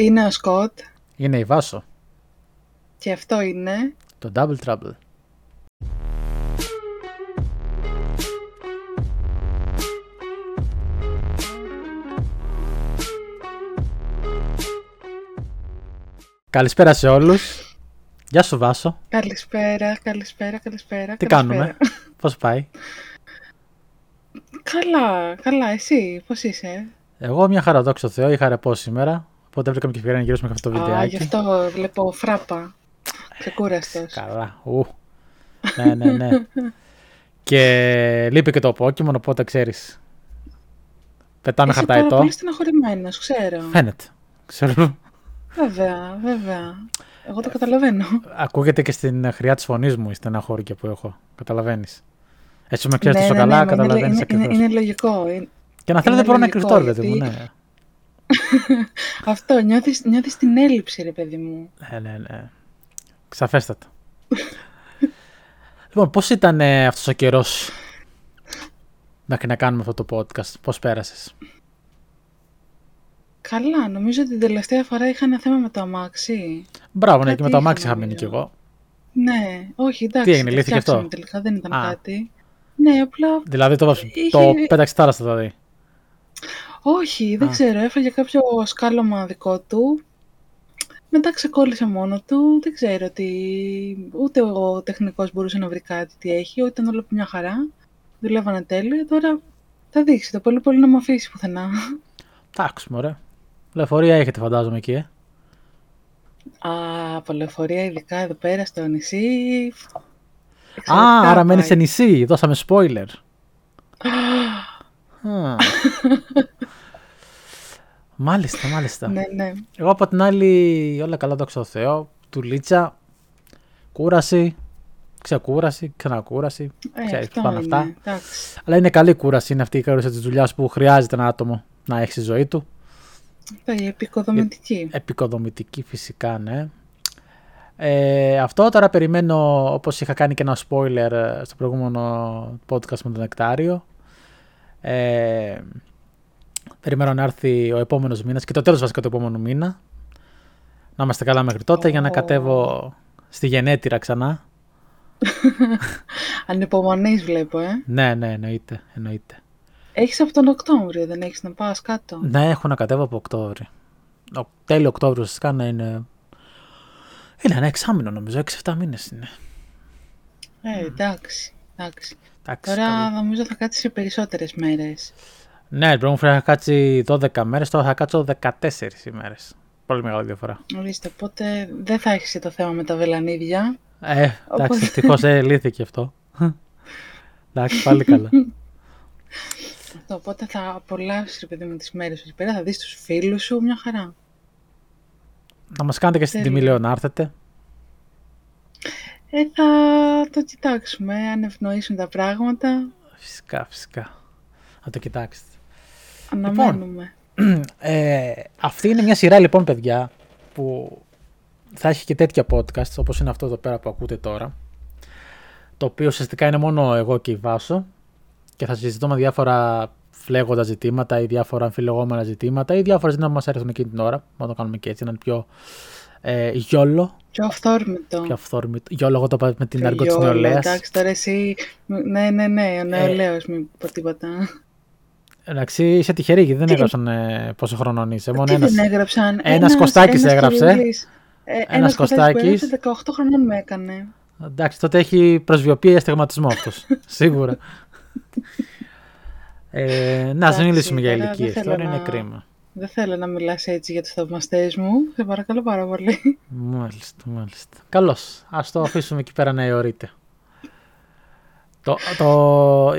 Είναι ο Σκοτ. Είναι η Βάσο. Και αυτό είναι... Το Double Trouble. Καλησπέρα σε όλους. Γεια σου Βάσο. Καλησπέρα, καλησπέρα, καλησπέρα. Τι καλησπέρα. κάνουμε, πώς πάει; Καλά, καλά, εσύ, πώς είσαι; Εγώ μια χαρά, δόξα τω Θεώ, είχα ρεπό σήμερα. Οπότε βρήκαμε και ευκαιρία να γυρίσουμε αυτό το Α, βιντεάκι. γι' αυτό βλέπω φράπα. Ξεκούραστος. Καλά. Ου. ναι, ναι, ναι. και λείπει και το Pokemon, οπότε ξέρεις. Πετάμε Είσαι πάρα χαρταετό. πολύ στεναχωρημένος, ξέρω. Φαίνεται. Ξέρω. Βέβαια, βέβαια. Εγώ το καταλαβαίνω. Ακούγεται και στην χρειά της φωνής μου η στεναχώρια που έχω. Καταλαβαίνεις. Έτσι με ξέρεις Ναι, τόσο ναι, καλά, ναι, μα είναι- καταλαβαίνεις είναι, είναι, ακριβώς. είναι λογικό. Είναι- Και να θέλετε είναι μπορώ να λογικό, κρυφτώ, παιδί μου. γιατί- Ναι, Αυτό, νιώθεις, νιώθεις την έλλειψη, ρε παιδί μου. ναι, ναι. ναι. Ξαφέστατα. λοιπόν, πώς ήταν ε, αυτός ο καιρός μέχρι να κάνουμε αυτό το podcast, πώς πέρασες; Καλά, νομίζω ότι την τελευταία φορά είχα ένα θέμα με το αμάξι. Μπράβο, ναι, Κάτι και με το αμάξι είχα, είχα μείνει κι νομίζω. εγώ. Ναι, όχι, εντάξει. Τι έγινε, το λύθηκε αυτό; φτιάξαμε Τελικά δεν ήταν Α. κάτι. Ναι, απλά. Δηλαδή το, Είχε- το πέταξε θάλασσα, δηλαδή. Όχι, δεν Α. ξέρω. Έφαγε κάποιο σκάλωμα δικό του. Μετά ξεκόλλησε μόνο του. Δεν ξέρω τι. Ούτε ο τεχνικός μπορούσε να βρει κάτι τι έχει. Ούτε ήταν όλα μια χαρά. Δουλεύανε τέλεια. Τώρα θα δείξει. Το πολύ πολύ να μου αφήσει πουθενά. Εντάξει, μωρέ. Λεωφορεία έχετε, φαντάζομαι εκεί, ε. Α, από λεωφορεία, ειδικά εδώ πέρα στο νησί. Α, εξαιρετικά άρα μένει πάει. σε νησί. Δώσαμε spoiler. Α. μάλιστα, μάλιστα. Ναι, ναι. Εγώ από την άλλη, όλα καλά, δόξα τω Θεώ. Τουλίτσα, κούραση, ξεκούραση, ξανακούραση. Ε, Ξέρεις, αυτό πάνε είναι. αυτά. Εντάξει. Αλλά είναι καλή κούραση. Είναι αυτή η κούραση της δουλειάς που χρειάζεται ένα άτομο να έχει στη ζωή του. Αυτό η επικοδομητική. Επικοδομητική φυσικά, ναι. Ε, αυτό τώρα περιμένω, όπως είχα κάνει και ένα spoiler ε, στο προηγούμενο podcast με τον Νεκτάριο. Ε, περιμένω να έρθει ο επόμενος μήνας και το τέλος βασικά του επόμενου μήνα. Να είμαστε καλά μέχρι τότε για να Ω. κατέβω στη γενέτειρα ξανά. Ανυπομονής βλέπω, ε. Ναι, ναι, εννοείται, εννοείται. Έχεις από τον Οκτώβριο, δεν έχεις να πας κάτω. Ναι, έχω να κατέβω από Οκτώβρη. Ο, τέλειο Οκτώβριο ουσιαστικά να είναι... Είναι ένα εξάμεινο νομίζω, 6-7 μήνες είναι. Ε, εντάξει. Εντάξει. Εντάξει, Τώρα καλή. νομίζω θα κάτσεις σε περισσότερες μέρες. Ναι, πριν μου είχα κάτσει 12 μέρες, τώρα θα κάτσω 14 ημέρες. Πολύ μεγάλη διαφορά. Ορίστε, οπότε δεν θα έχεις και το θέμα με τα βελανίδια. Ε, εντάξει, Οπότε- ευτυχώς ε, λύθηκε αυτό. εντάξει, πάλι καλά. Αυτό, οπότε θα απολαύσεις, ρε παιδί μου, τις μέρες σου εκεί πέρα, θα δεις τους φίλους σου, μια χαρά. να μας κάνετε και στην Τέλεια. τιμή, λέω, να έρθετε. Ε, θα το κοιτάξουμε, αν ευνοήσουν τα πράγματα, Φυσικά, φυσικά. Να το κοιτάξετε. αναμένουμε. Ε, αυτή είναι μια σειρά λοιπόν, παιδιά, που θα έχει και τέτοια podcast, όπως είναι αυτό εδώ πέρα που ακούτε τώρα. Το οποίο ουσιαστικά είναι μόνο εγώ και η Βάσο και θα συζητούμε διάφορα φλέγοντα ζητήματα ή διάφορα αμφιλεγόμενα ζητήματα ή διάφορα ζητήματα που μας έρθουν εκείνη την ώρα. Να το κάνουμε και έτσι, να είναι πιο ε, γιόλο, Πιο αυθόρμητο. πιο αυθόρμητο. Γιόλο, εγώ το είπα με την Πιο αργό της γιόλο, νεολαίας. Εντάξει, τώρα εσύ. Ναι, ναι, ναι, ο νεολαίος, μην πω τίποτα. Εντάξει, είσαι τυχερή γιατί δεν έγραψαν ε, πόσο χρονών είσαι. Μόνο Τι ένας... δεν έγραψαν; ένας Κωστάκης έγραψε. Κυριλής. Ε, Ένας ένας Κωστάκης. που Κωστάκης. έγραψε 18 χρονών με έκανε. Εντάξει, τότε έχει προσβιοποιεί αστιγματισμό αυτός. Σίγουρα. Ε, να, ας μην Εντάξει, μιλήσουμε για τώρα δεν ηλικίες. θέλω Τώρα είναι να- κρίμα. Δεν θέλω να μιλάς έτσι για τους θαυμαστές μου. Σε παρακαλώ πάρα πολύ. Μάλιστα, μάλιστα. Καλώς. Ας το αφήσουμε εκεί πέρα να αιωρείται. Το, το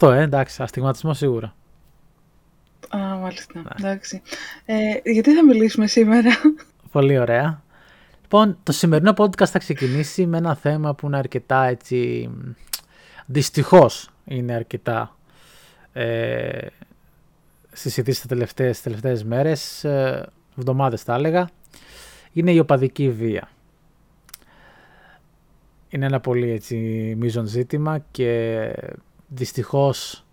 18, ε, εντάξει, αστιγματισμό σίγουρα. Α, μάλιστα. Ναι. Εντάξει. Ε, γιατί θα μιλήσουμε σήμερα; Πολύ ωραία. Λοιπόν, το σημερινό podcast θα ξεκινήσει με ένα θέμα που είναι αρκετά έτσι... Δυστυχώς είναι αρκετά ε, στις ειδήσεις τα τελευταίες, τελευταίες μέρες, ε, εβδομάδες θα έλεγα. Είναι η οπαδική βία. Είναι ένα πολύ έτσι μείζον ζήτημα και δυστυχώς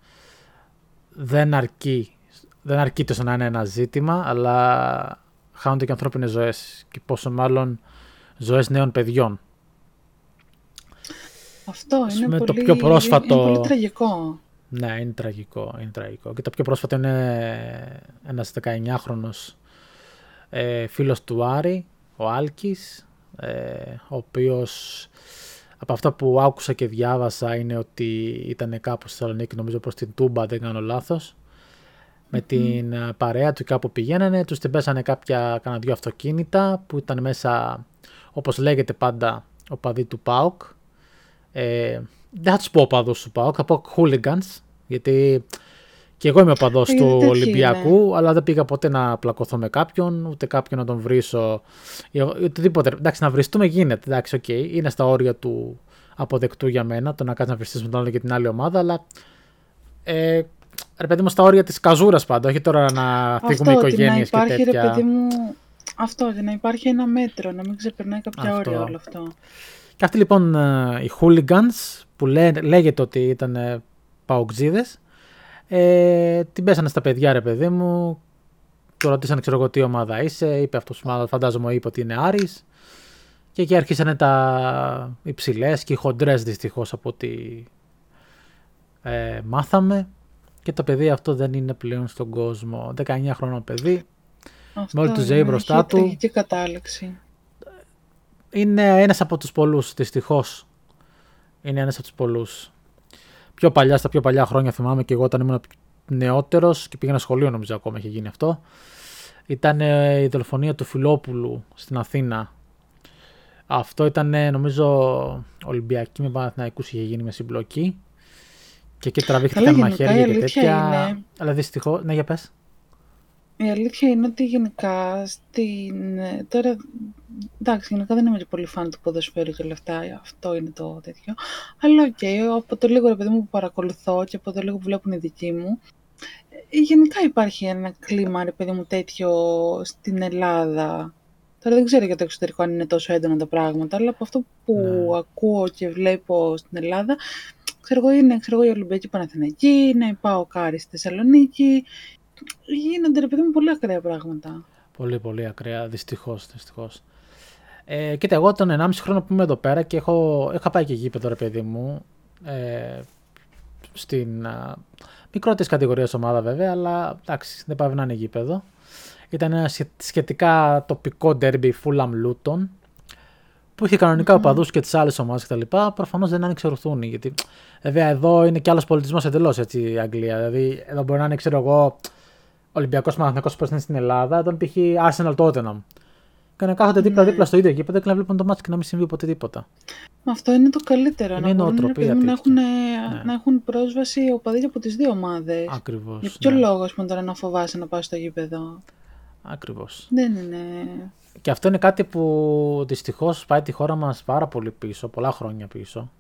δεν αρκεί, δεν αρκεί τόσο να είναι ένα ζήτημα, αλλά χάνονται και ανθρώπινες ζωές και πόσο μάλλον ζωές νέων παιδιών. Αυτό είναι, πολύ, το πιο πρόσφατο... είναι πολύ τραγικό. Ναι, είναι τραγικό, είναι τραγικό. Και το πιο πρόσφατο είναι ένας 19χρονος ε, φίλος του Άρη, ο Άλκης, ε, ο οποίος από αυτά που άκουσα και διάβασα είναι ότι ήταν κάπου στη Θεσσαλονίκη, νομίζω προς την Τούμπα, δεν κάνω λάθος. Με την ε, παρέα του κάπου πηγαίνανε, τους την πέσανε κάποια, κάνα δυο αυτοκίνητα που ήταν μέσα, όπως λέγεται πάντα, οπαδοί του ΠΑΟΚ. Ε, δεν θα τους πω οπαδούς του ΠΑΟΚ, θα πω hooligans, γιατί και εγώ είμαι οπαδός ε, του Ολυμπιακού, αλλά δεν πήγα ποτέ να πλακωθώ με κάποιον, ούτε κάποιον να τον βρίσω. Οτιδήποτε. Εντάξει, να βριστούμε γίνεται. Εντάξει, ok, okay, είναι στα όρια του αποδεκτού για μένα το να κάτσεις να βριστείς με τον άλλο και την άλλη ομάδα, αλλά. Ε, ρε παιδί μου, στα όρια της καζούρας πάντα, όχι τώρα να φύγουμε οικογένειες και τέτοια. Ρε παιδί μου, αυτό, για να υπάρχει ένα μέτρο, να μην ξεπερνάει κάποια αυτό. όρια όλο αυτό. Και αυτοί λοιπόν ε, οι hooligans που λέ, λέγεται ότι ήταν ε, παοξίδες, ε, την πέσανε στα παιδιά, ρε παιδί μου. Το ρωτήσανε, ξέρω εγώ, τι ομάδα είσαι. Είπε αυτός, φαντάζομαι, είπε ότι είναι Άρης. Και εκεί άρχισαν τα υψηλές και οι χοντρές δυστυχώς από ό,τι ε, μάθαμε. Και το παιδί αυτό δεν είναι πλέον στον κόσμο. 19 χρονών παιδί. Αυτό με όλη του ζωή μπροστά του. Και κατάληξη. Είναι ένας από τους πολλούς, δυστυχώς. Είναι ένας από τους πολλούς πιο παλιά, στα πιο παλιά χρόνια θυμάμαι και εγώ όταν ήμουν νεότερος και πήγαινα σχολείο νομίζω ακόμα είχε γίνει αυτό. Ήταν η δολοφονία του Φιλόπουλου στην Αθήνα. Αυτό ήταν νομίζω Ολυμπιακοί με Παναθηναϊκούς είχε γίνει με συμπλοκή. Και εκεί τραβήχθηκαν μαχαίρια και τέτοια. Είναι... Αλλά δυστυχώς. Ναι, για πες. Η αλήθεια είναι ότι γενικά στην... Τώρα, εντάξει, γενικά δεν είμαι και πολύ φαν του ποδοσφαίρου και λοιπά, αυτό είναι το τέτοιο. Αλλά ok, okay, από το λίγο ρε παιδί μου που παρακολουθώ και από το λίγο που βλέπουν οι δικοί μου, ε, γενικά υπάρχει ένα κλίμα ρε παιδί μου τέτοιο στην Ελλάδα. Τώρα δεν ξέρω για το εξωτερικό αν είναι τόσο έντονα τα πράγματα, αλλά από αυτό που ναι. ακούω και βλέπω στην Ελλάδα, ξέρω εγώ είναι ξέρω εγώ, οι Ολυμπιακοί Παναθηναϊκοί, να ΠΑΟΚ Άρη στη Θεσσαλονίκη, γίνονται, ρε παιδί μου, πολύ ακραία πράγματα. Πολύ, πολύ ακραία, δυστυχώς. Δυστυχώς. Ε, κοίτα, εγώ τον 1,5 χρόνο που είμαι εδώ πέρα και έχω, είχα πάει και γήπεδο, ρε παιδί μου. Ε, στην α, μικρότερης κατηγορίας ομάδα βέβαια, αλλά εντάξει, δεν πάει να είναι γήπεδο. Ήταν ένα σχετικά τοπικό derby Fulham Luton που είχε κανονικά mm-hmm. οπαδούς και τις άλλες ομάδες κτλ. Προφανώς δεν άνοιξε ρουθούνη. Γιατί βέβαια εδώ είναι και άλλος πολιτισμός εντελώς έτσι η Αγγλία. Δηλαδή εδώ μπορεί να είναι, ξέρω εγώ, Ολυμπιακός Παναθυνακό που είναι στην Ελλάδα, όταν π.χ. Arsenal Tottenham. Και να κάθονται δίπλα-δίπλα ναι. στο ίδιο γήπεδο και να βλέπουν το μάτι και να μην συμβεί ποτέ τίποτα. Αυτό είναι το καλύτερο. Είναι να νοοτροπία. Να, έχουν, ναι. να έχουν πρόσβαση οπαδοί από τις δύο ομάδες. Ακριβώς. Για ποιο ναι. λόγο πούμε, τώρα να φοβάσαι να πας στο γήπεδο; Ακριβώς. Δεν είναι. Και αυτό είναι κάτι που δυστυχώς πάει τη χώρα μας πάρα πολύ πίσω, πολλά χρόνια πίσω.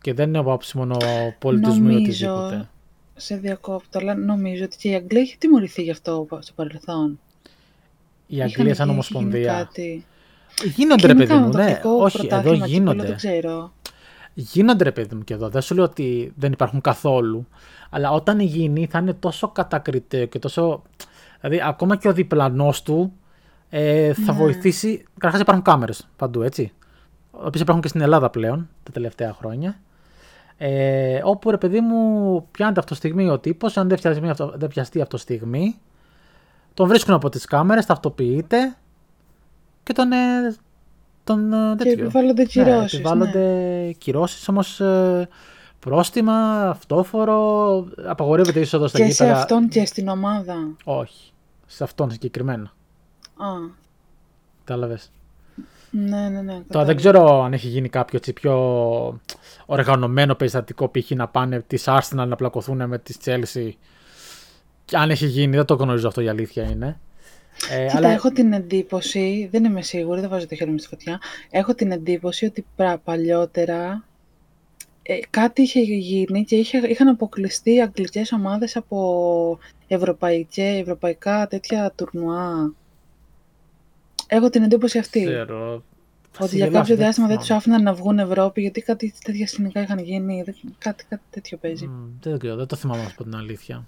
Και δεν είναι από άποψη μόνο πολιτισμού ή οτιδήποτε σε διακόπτω, αλλά νομίζω ότι και η Αγγλία έχει τιμωρηθεί γι' αυτό στο παρελθόν. Η Αγγλία σαν ομοσπονδία. Κάτι... Γίνονται ρε παιδί μου, ναι. Όχι, εδώ γίνονται. Δεν ξέρω. Γίνονται ρε παιδί μου και εδώ. Δεν σου λέω ότι δεν υπάρχουν καθόλου. Αλλά όταν γίνει θα είναι τόσο κατακριτέο και τόσο. Δηλαδή, ακόμα και ο διπλανός του ε, θα ναι. βοηθήσει. Καταρχάς υπάρχουν κάμερες παντού, έτσι. Οποίε υπάρχουν και στην Ελλάδα πλέον τα τελευταία χρόνια. Ε, όπου ρε παιδί μου πιάνεται αυτό στιγμή ο τύπος, αν δεν, πιαστεί αυτό, δεν πιαστεί αυτό στιγμή, τον βρίσκουν από τις κάμερες, ταυτοποιείται και τον. Ε, τον ε, και επιβάλλονται κυρώσεις. Ναι, επιβάλλονται ναι. κυρώσεις, όμως ε, πρόστιμα, αυτόφορο, απαγορεύεται είσοδος στα γήπεδα. Και σε αυτόν και στην ομάδα. Όχι. Σε αυτόν συγκεκριμένα. Α. Κατάλαβες. Ναι, ναι, ναι. Τώρα δεν ξέρω αν έχει γίνει κάποιο έτσι πιο οργανωμένο περιστατικό π.χ. να πάνε της Arsenal να πλακωθούν με της Chelsea. Και αν έχει γίνει, δεν το γνωρίζω αυτό η αλήθεια είναι. Ε, Κοίτα, αλλά... έχω την εντύπωση, δεν είμαι σίγουρη, δεν βάζω το χέρι μου στη φωτιά. Έχω την εντύπωση ότι παλιότερα ε, κάτι είχε γίνει και είχε, είχαν αποκλειστεί αγγλικές ομάδες από ευρωπαϊκά τέτοια τουρνουά. Έχω την εντύπωση αυτή. Ξέρω. Ότι για κάποιο διάστημα δεν τους άφηναν να βγουν Ευρώπη, γιατί κάτι τέτοια σκηνικά είχαν γίνει. Κάτι, κάτι τέτοιο παίζει. Mm, δεν ξέρω, δεν το θυμάμαι από την αλήθεια.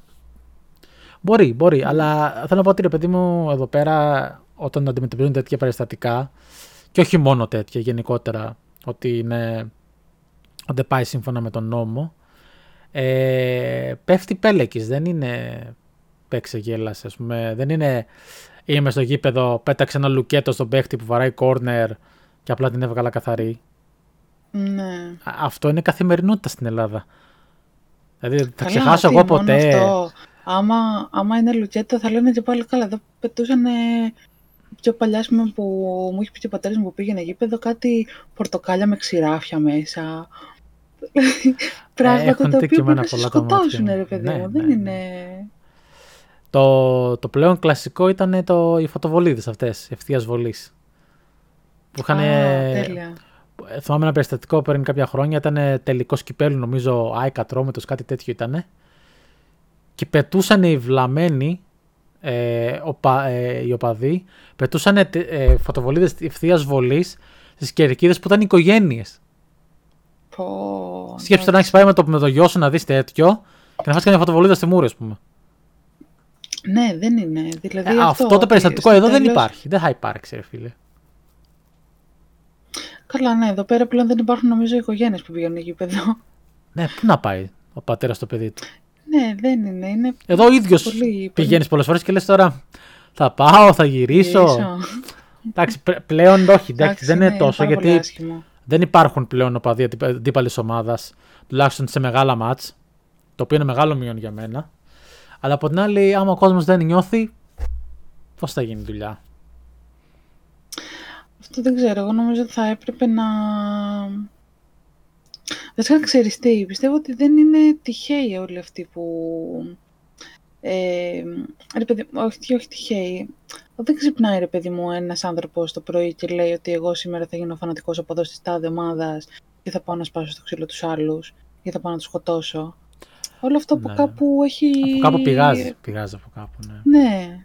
Μπορεί, μπορεί. Αλλά θέλω να πω ότι ρε παιδί μου εδώ πέρα όταν αντιμετωπίζουν τέτοια περιστατικά και όχι μόνο τέτοια γενικότερα ότι είναι δεν πάει σύμφωνα με τον νόμο ε, πέφτει πέλεκης, δεν είναι παίξε γέλας ας πούμε, δεν είναι είμαι στο γήπεδο, πέταξε ένα λουκέτο στον παίχτη που βαράει κόρνερ και απλά την έβγαλα καθαρή. Ναι. Αυτό είναι καθημερινότητα στην Ελλάδα. Δηλαδή θα ξεχάσω εγώ ποτέ. Αυτό. Άμα, άμα είναι λουκέτο θα λένε και πάλι καλά. Εδώ πετούσαν πιο παλιά που μου είχε πει και ο πατέρας μου που πήγαινε γήπεδο κάτι πορτοκάλια με ξηράφια μέσα. Πράγματα τα οποία μπορεί να σκοτώσουν, ρε παιδί μου. Ναι, Δεν ναι, είναι... Ναι. Το, το πλέον κλασικό ήταν το, οι φωτοβολίδες αυτές, ευθείας βολής. Που είχαν... τέλεια. Θυμάμαι ένα περιστατικό πριν κάποια χρόνια, ήταν τελικό κυπέλου, νομίζω, άικα τρόμετος, κάτι τέτοιο ήταν. Και πετούσαν οι βλαμμένοι, ε, οπα, ε, οι οπαδοί, πετούσαν ε, φωτοβολίδες ευθείας βολής στις κερκίδες που ήταν οικογένειες. Πω, Σκέψτε να έχεις πάει με το, με το γιο σου να δεις τέτοιο και να φας μια φωτοβολίδα στη μούρη, ας πούμε. Ναι, δεν είναι. Δηλαδή ε, αυτό, αυτό το περιστατικό εδώ δεν υπάρχει. Δεν θα υπάρξει, ρε φίλε. Καλά, ναι, εδώ πέρα πλέον δεν υπάρχουν νομίζω οικογένειες που πηγαίνουν εκεί παιδό. Ναι, πού να πάει ο πατέρας στο παιδί του; Ναι, δεν είναι. είναι εδώ ο ίδιος πηγαίνεις πολλές φορές και λες τώρα θα πάω, θα γυρίσω. εντάξει, πλέον όχι, εντάξει, δεν είναι ναι, τόσο γιατί δεν υπάρχουν πλέον οπαδοί αντίπαλη ομάδας, τουλάχιστον σε μεγάλα μάτς, το οποίο είναι μεγάλο μείον για μένα. Αλλά από την άλλη, άμα ο κόσμος δεν νιώθει, πώς θα γίνει δουλειά; Αυτό δεν ξέρω. Εγώ νομίζω ότι θα έπρεπε να. Δεν ξέρω ξέρεις τι. Πιστεύω ότι δεν είναι τυχαίοι όλοι αυτοί που. Ε, ρε παιδί, όχι, όχι τυχαίοι. Δεν ξυπνάει ρε παιδί μου ένας άνθρωπος το πρωί και λέει ότι εγώ σήμερα θα γίνω φανατικός οπαδό τη τάδε ομάδας και θα πάω να σπάσω στο ξύλο τους άλλους και θα πάω να τους σκοτώσω. Όλο αυτό που ναι. κάπου έχει. Από κάπου πηγάζει. Πηγάζει από κάπου, ναι. Ναι.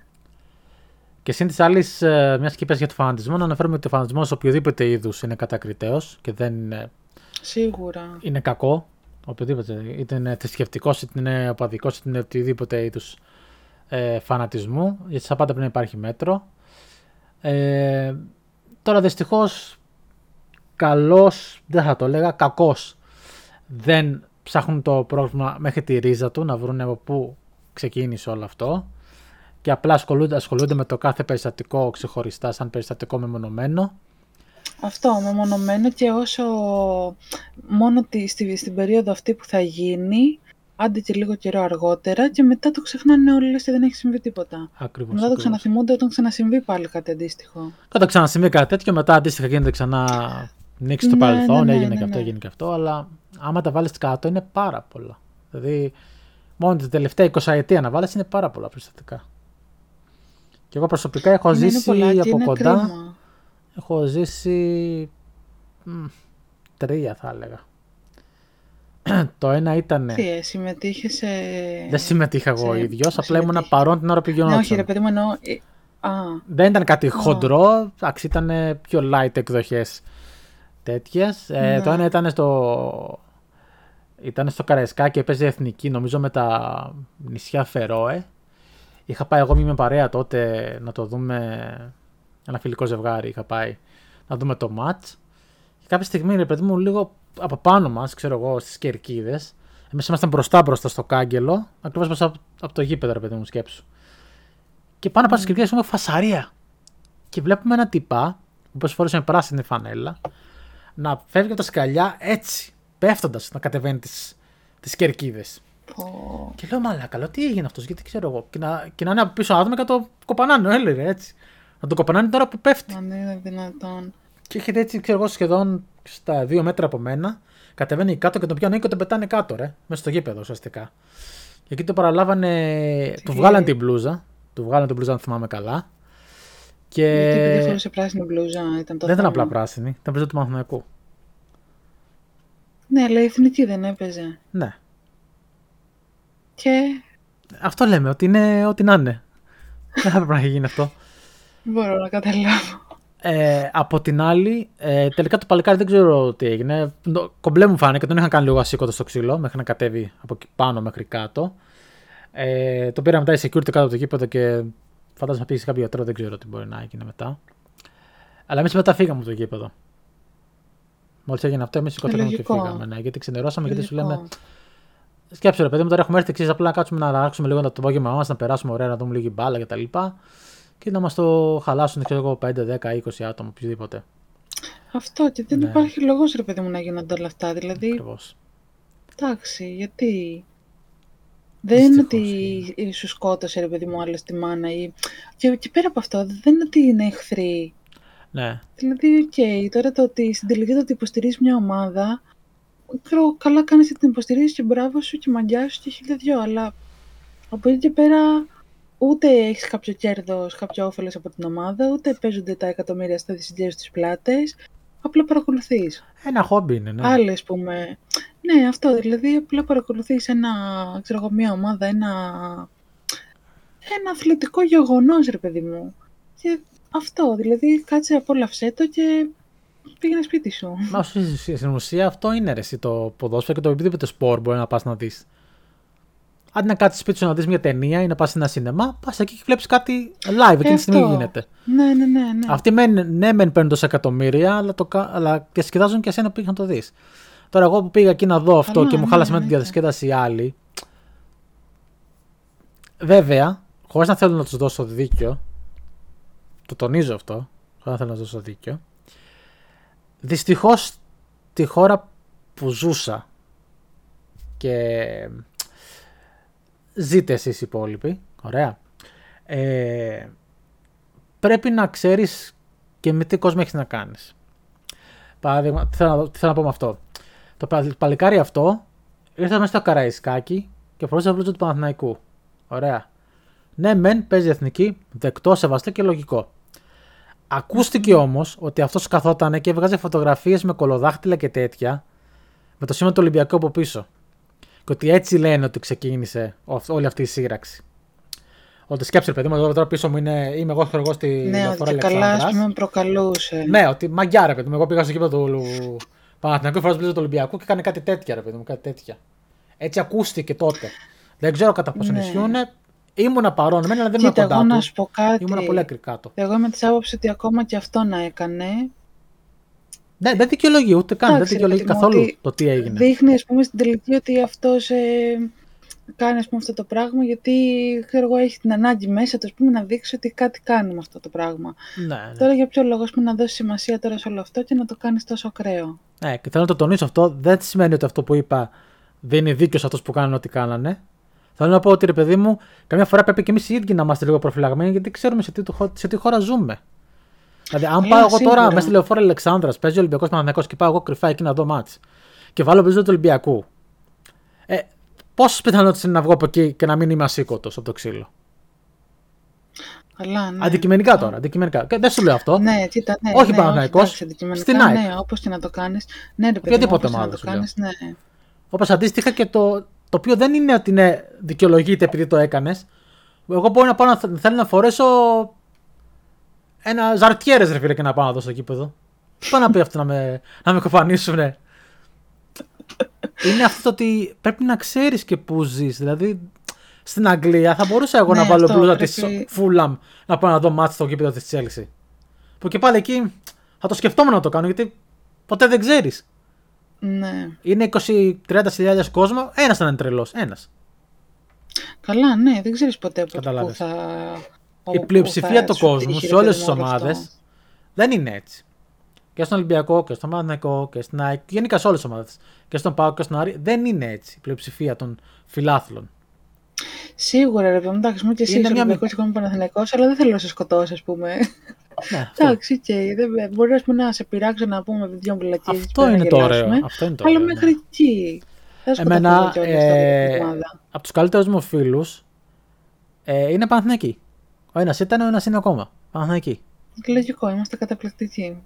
Και συν της άλλης, ε, μιας και για το φανατισμό, να αναφέρουμε ότι ο φανατισμός σε οποιοδήποτε είδους είναι κατακριτέος και δεν είναι. Σίγουρα. Είναι κακό. Οποιοδήποτε. Είτε είναι θρησκευτικός, είτε είναι οπαδικός, είτε είναι οτιδήποτε είδους ε, φανατισμού. Γιατί σαν πάντα πρέπει να υπάρχει μέτρο. Ε, τώρα δυστυχώς, καλός, δεν θα το έλεγα, κακός. Δεν ψάχνουν το πρόβλημα μέχρι τη ρίζα του, να βρουν από πού ξεκίνησε όλο αυτό και απλά ασχολούνται, ασχολούνται με το κάθε περιστατικό ξεχωριστά σαν περιστατικό μεμονωμένο. Αυτό, μεμονωμένο και όσο μόνο τη, στη, στην περίοδο αυτή που θα γίνει, άντε και λίγο καιρό αργότερα και μετά το ξεχνάνε όλοι λες και δεν έχει συμβεί τίποτα. Ακριβώς. Μετά το ξαναθυμούνται όταν ξανασυμβεί πάλι κάτι αντίστοιχο. Όταν ξανασυμβεί κάτι τέτοιο, μετά αντίστοιχα γίνεται ξανά νίξει στο ναι, παρελθόν, ναι, ναι, έγινε ναι, και αυτό, έγινε και αυτό, αλλά άμα τα βάλεις κάτω είναι πάρα πολλά. Δηλαδή, μόνο την τελευταία 20 ετία να βάλεις είναι πάρα πολλά περιστατικά. Και εγώ προσωπικά έχω είναι ζήσει πολλά, από κοντά. Κρίμα. Έχω ζήσει. Μ, τρία θα έλεγα. το ένα ήταν. Τι, ε, συμμετείχες σε. Δεν συμμετείχα εγώ ο ίδιος, απλά ήμουν παρόν την ώρα που γινόταν. Ναι, όχι, ρε παιδί μου, εννοώ. Ε, Δεν ήταν κάτι oh. χοντρό, εντάξει, ήταν πιο light εκδοχές τέτοιες. Ε, το ναι. ένα ήταν στο. Ήταν στο Καραϊσκά και έπαιζε εθνική, νομίζω με τα νησιά Φερόε. Είχα πάει εγώ με παρέα τότε να το δούμε. Ένα φιλικό ζευγάρι είχα πάει να δούμε το match. Και κάποια στιγμή, ρε παιδί μου, λίγο από πάνω μας, ξέρω εγώ, στις κερκίδες. Εμείς ήμασταν μπροστά μπροστά στο κάγκελο, ακριβώς μπροστά από το γήπεδο, ρε παιδί μου, σκέψου. Και πάνω από τι κερκίδες έχουμε φασαρία. Και βλέπουμε ένα τυπά, που φορέ με πράσινη φανέλα, να φεύγει από τα σκαλιά έτσι, πέφτοντας να κατεβαίνει τις κερκίδες. Oh. Και λέω, Μαλάκα, λέω, τι έγινε αυτός, γιατί ξέρω εγώ. Και να, και να είναι από πίσω άτομα και το κοπανάνε, έλεγε έτσι. Να το κοπανάνε τώρα που πέφτει. Αν είναι δυνατόν. Και έχετε έτσι, ξέρω εγώ, σχεδόν στα δύο μέτρα από μένα. Κατεβαίνει κάτω και τον πιάνει και τον πετάνε κάτω, ρε. Μέσα στο γήπεδο ουσιαστικά. Και εκεί το παραλάβανε. Του βγάλαν την μπλούζα. Του βγάλαν την μπλούζα, αν θυμάμαι καλά. Και... Γιατί επειδή φορούσε πράσινη μπλούζα ήταν το Δεν ήταν απλά πράσινη, ήταν μπλούζα του Μαθηνακού. Ναι, αλλά η εθνική δεν έπαιζε. Ναι. Και... Αυτό λέμε, ότι είναι ό,τι να είναι. δεν θα έπρεπε να γίνει αυτό. Μπορώ να καταλάβω. Ε, από την άλλη, ε, τελικά το παλικάρι δεν ξέρω τι έγινε. Κομπλέ μου φάνηκε, τον είχαν κάνει λίγο ασήκωτο στο ξύλο μέχρι να κατέβει από εκεί πάνω μέχρι κάτω. Ε, το πήρα μετά η security κάτω από το γήπεδο και φαντάζομαι πήγε σε κάποιο γιατρό, δεν ξέρω τι μπορεί να έγινε μετά. Αλλά εμείς μετά φύγαμε από το γήπεδο. Μόλι έγινε αυτό, εμεί σηκωθήκαμε και Λογικό. φύγαμε. Ναι, γιατί ξενερώσαμε, γιατί σου Λογικό. λέμε. Σκέψτε ρε παιδί μου, τώρα έχουμε έρθει εξή απλά να κάτσουμε να αλλάξουμε λίγο το απόγευμα μας, να περάσουμε ωραία, να δούμε λίγη μπάλα κτλ. Και, και να μας το χαλάσουν, ξέρω εγώ, 5, 10, 20 άτομα, οποιοδήποτε. Αυτό και δεν Ναι. υπάρχει λόγος ρε παιδί μου να γίνονται όλα αυτά. Δηλαδή, Ακριβώς. εντάξει, γιατί. Δεν είναι Δυστυχώς, ότι σου σκότωσε ρε παιδί μου άλλο τη μάνα ή... Και, και πέρα από αυτό, δεν είναι ότι είναι εχθροί. Ναι, Δηλαδή, οκ, τώρα το ότι στην τελική το ότι υποστηρίζεις μια ομάδα, ξέρω, καλά κάνεις και την υποστηρίζεις και μπράβο σου και μαγκιά σου και χίλια δυο, αλλά από εκεί και πέρα ούτε έχεις κάποιο κέρδος, κάποιο όφελος από την ομάδα, ούτε παίζονται τα εκατομμύρια στα δισυντήρια στις πλάτες, απλά παρακολουθείς. ένα χόμπι είναι. Ναι. Άλλες, ας πούμε. Ναι, αυτό, δηλαδή απλά παρακολουθείς ένα, ξέρω εγώ, μια ομάδα, ένα, ένα αθλητικό γεγονός, ρε παιδί μου. Και αυτό, δηλαδή κάτσε απόλαυσέ το και πήγαινε σπίτι σου. Μα στη- στη- στην ουσία αυτό είναι ρε, εσύ, το ποδόσφαιρο και το οποιοδήποτε σπορ μπορεί να πας να δεις. Αντί να κάτσεις σπίτι σου να δεις μια ταινία ή να πας σε ένα σινεμά, πας εκεί και βλέπεις κάτι live εκείνη τη στιγμή αυτό. γίνεται. Ναι, ναι, ναι, ναι. Αυτοί μεν, ναι, μεν παίρνουν τόσα εκατομμύρια, αλλά, το, κα- αλλά και σκεδάζουν και εσένα που πήγα να το δεις. Τώρα, εγώ που πήγα εκεί να δω αυτό Καλά, και μου ναι, χάλασε με ναι, την ναι. διασκέδαση οι άλλοι. Βέβαια, χωρίς να θέλω να τους δώσω δίκιο, το τονίζω αυτό, χωρί να θέλω να του δώσω δίκιο, δυστυχώς τη χώρα που ζούσα και ζείτε εσείς οι υπόλοιποι, ωραία, ε, πρέπει να ξέρεις και με τι κόσμο έχεις να κάνεις. Παράδειγμα, τι θέλω, να, δω- τι θέλω να πω με αυτό. Το παλ- παλικάρι αυτό ήρθε μέσα στο Καραϊσκάκι και φορούσε τα μπλούζα του Παναθηναϊκού. Ωραία. Ναι, μεν παίζει εθνική, δεκτό, σεβαστό και λογικό. Ακούστηκε όμως ότι αυτός καθόταν και έβγαζε φωτογραφίες με κολοδάχτυλα και τέτοια με το σήμα του Ολυμπιακού από πίσω. Και ότι έτσι λένε ότι ξεκίνησε ο- όλη αυτή η σύραξη. Ότι σκέψτε, ρε παιδί μου, εδώ τώρα πίσω μου είναι, είμαι εγώ, ξέρω εγώ, στη Ναι, ότι λεωφόρο και καλά, ας Αλεξάνδρας. πούμε, προκαλούσε. Ναι, ότι μαγιά ρε παιδί μου. Εγώ πήγα στο κήπο του Παναθηναϊκού, φοράς μπλούζα του Ολυμπιακού και έκανε κάτι τέτοια ρε παιδί μου, κάτι τέτοια. Έτσι ακούστηκε τότε. Δεν ξέρω κατά πόσο Ναι. ισχύουν. Ήμουνα παρόν, εμένα αλλά δεν ήμουν Κοίτα, κοντά εγώ να του. σου πω κάτι. Ήμουνα πολύ ακρι κάτω. Εγώ είμαι της άποψης ότι ακόμα και αυτό να έκανε, Ναι, δεν δικαιολογεί ούτε καν. Δεν Εντάξει, ρε δικαιολογεί παιδί μου, καθόλου ότι το τι έγινε. δείχνει, ας πούμε, στην τελική ότι αυτός ε, κάνει, ας πούμε, αυτό το πράγμα, γιατί, ξέρω εγώ, έχει την ανάγκη μέσα του, ας πούμε, να δείξει ότι κάτι κάνει με αυτό το πράγμα. Ναι, ναι. Τώρα για ποιο λόγο, ας πούμε, να δώσει σημασία τώρα σε όλο αυτό και να το κάνεις τόσο ακραίο; ναι, και θέλω να το τονίσω αυτό. Δεν σημαίνει ότι αυτό που είπα δίνει δίκιο σε αυτούς που κάνανε ό,τι κάνανε. Θέλω να πω ότι ρε παιδί μου, καμιά φορά πρέπει και εμείς οι ίδιοι να είμαστε λίγο προφυλαγμένοι γιατί ξέρουμε σε τι, το- σε τι χώρα ζούμε. Δηλαδή, αν Ε, πάω εγώ τώρα σίγουρα. μέσα στη λεωφόρο Αλεξάνδρας, παίζει ο Ολυμπιακός Παναθυνακό και πάω εγώ κρυφά εκεί να δω μάτς και βάλω μπλούζα του Ολυμπιακού. Ε, Πόσες πιθανότητες είναι να βγω από εκεί και να μην είμαι ασήκωτος από το ξύλο; Αλλά, ναι. Αντικειμενικά τώρα. Αντικειμενικά. Και δεν σου λέω αυτό. Ναι, κοίτα, ναι. Όχι ναι, Παναθηναϊκός, εντάξει, αντικειμενικά, στην ΑΕΚ. Ναι, όπως και να το κάνεις. Ναι, ρε παιδί μου, Οποιαδήποτε όπως και να ομάδα το σου λέω. κάνεις, ναι. Όπως αντίστοιχα και το, το οποίο δεν είναι ότι είναι δικαιολογείται επειδή το έκανες. Εγώ μπορώ να πάω να θ- θέλω να φορέσω ένα ζαρτιέρες ρε φίλε και να πάω να δω στο κήπεδο. Τι πάει να πει αυτό να με, να με κοπανίσουνε; είναι αυτό το ότι πρέπει να ξέρεις και πού ζεις. Δηλαδή στην Αγγλία θα μπορούσα εγώ Ναι, να βάλω αυτό μπλούζα πρέπει- της Fulham να πάω να δω μάτς στο κήπεδο της Chelsea. Που και πάλι εκεί θα το σκεφτόμουν να το κάνω γιατί ποτέ δεν ξέρεις. Ναι. Είναι 20-30 χιλιάδες κόσμο, ένας θα είναι τρελός. Ένας. Καλά, ναι, δεν ξέρεις ποτέ από πού Καταλάβες. θα... Η όπου πλειοψηφία θα του σου κόσμου τύχει, σε ρε όλες παιδί τις μου, όλο ομάδες αυτό. δεν είναι έτσι. Και στον Ολυμπιακό και στον Παναθηναϊκό και στην ΑΕΚ, γενικά σε όλες τις ομάδες. Και στον ΠΑΟΚ και στον Άρη δεν είναι έτσι η πλειοψηφία των φιλάθλων. Σίγουρα, ρε παιδί μου, εντάξει, μου και εσύ Είναι είσαι μια Ολυμπιακός και εγώ είμαι Παναθηναϊκός, αλλά δεν θέλω να σε σκοτώσω, ας πούμε. Ναι, αυτό, Εντάξει, οκ, δεν μπορείς ας πούμε, να σε πειράξω να πούμε με δυο μπουλακίες. αυτό είναι το ωραίο. Αυτό είναι το Αλλά ωραίο, μέχρι ναι. εκεί. Δεν σκοτωθώ Εμένα, κιόλας τώρα ε, την ομάδα. από τους καλύτερους μου φίλους ε, είναι Παναθηναϊκοί. Ο ένας ήταν, ο ένας είναι ακόμα. Παναθηναϊκοί. Λογικό, είμαστε καταπληκτικοί.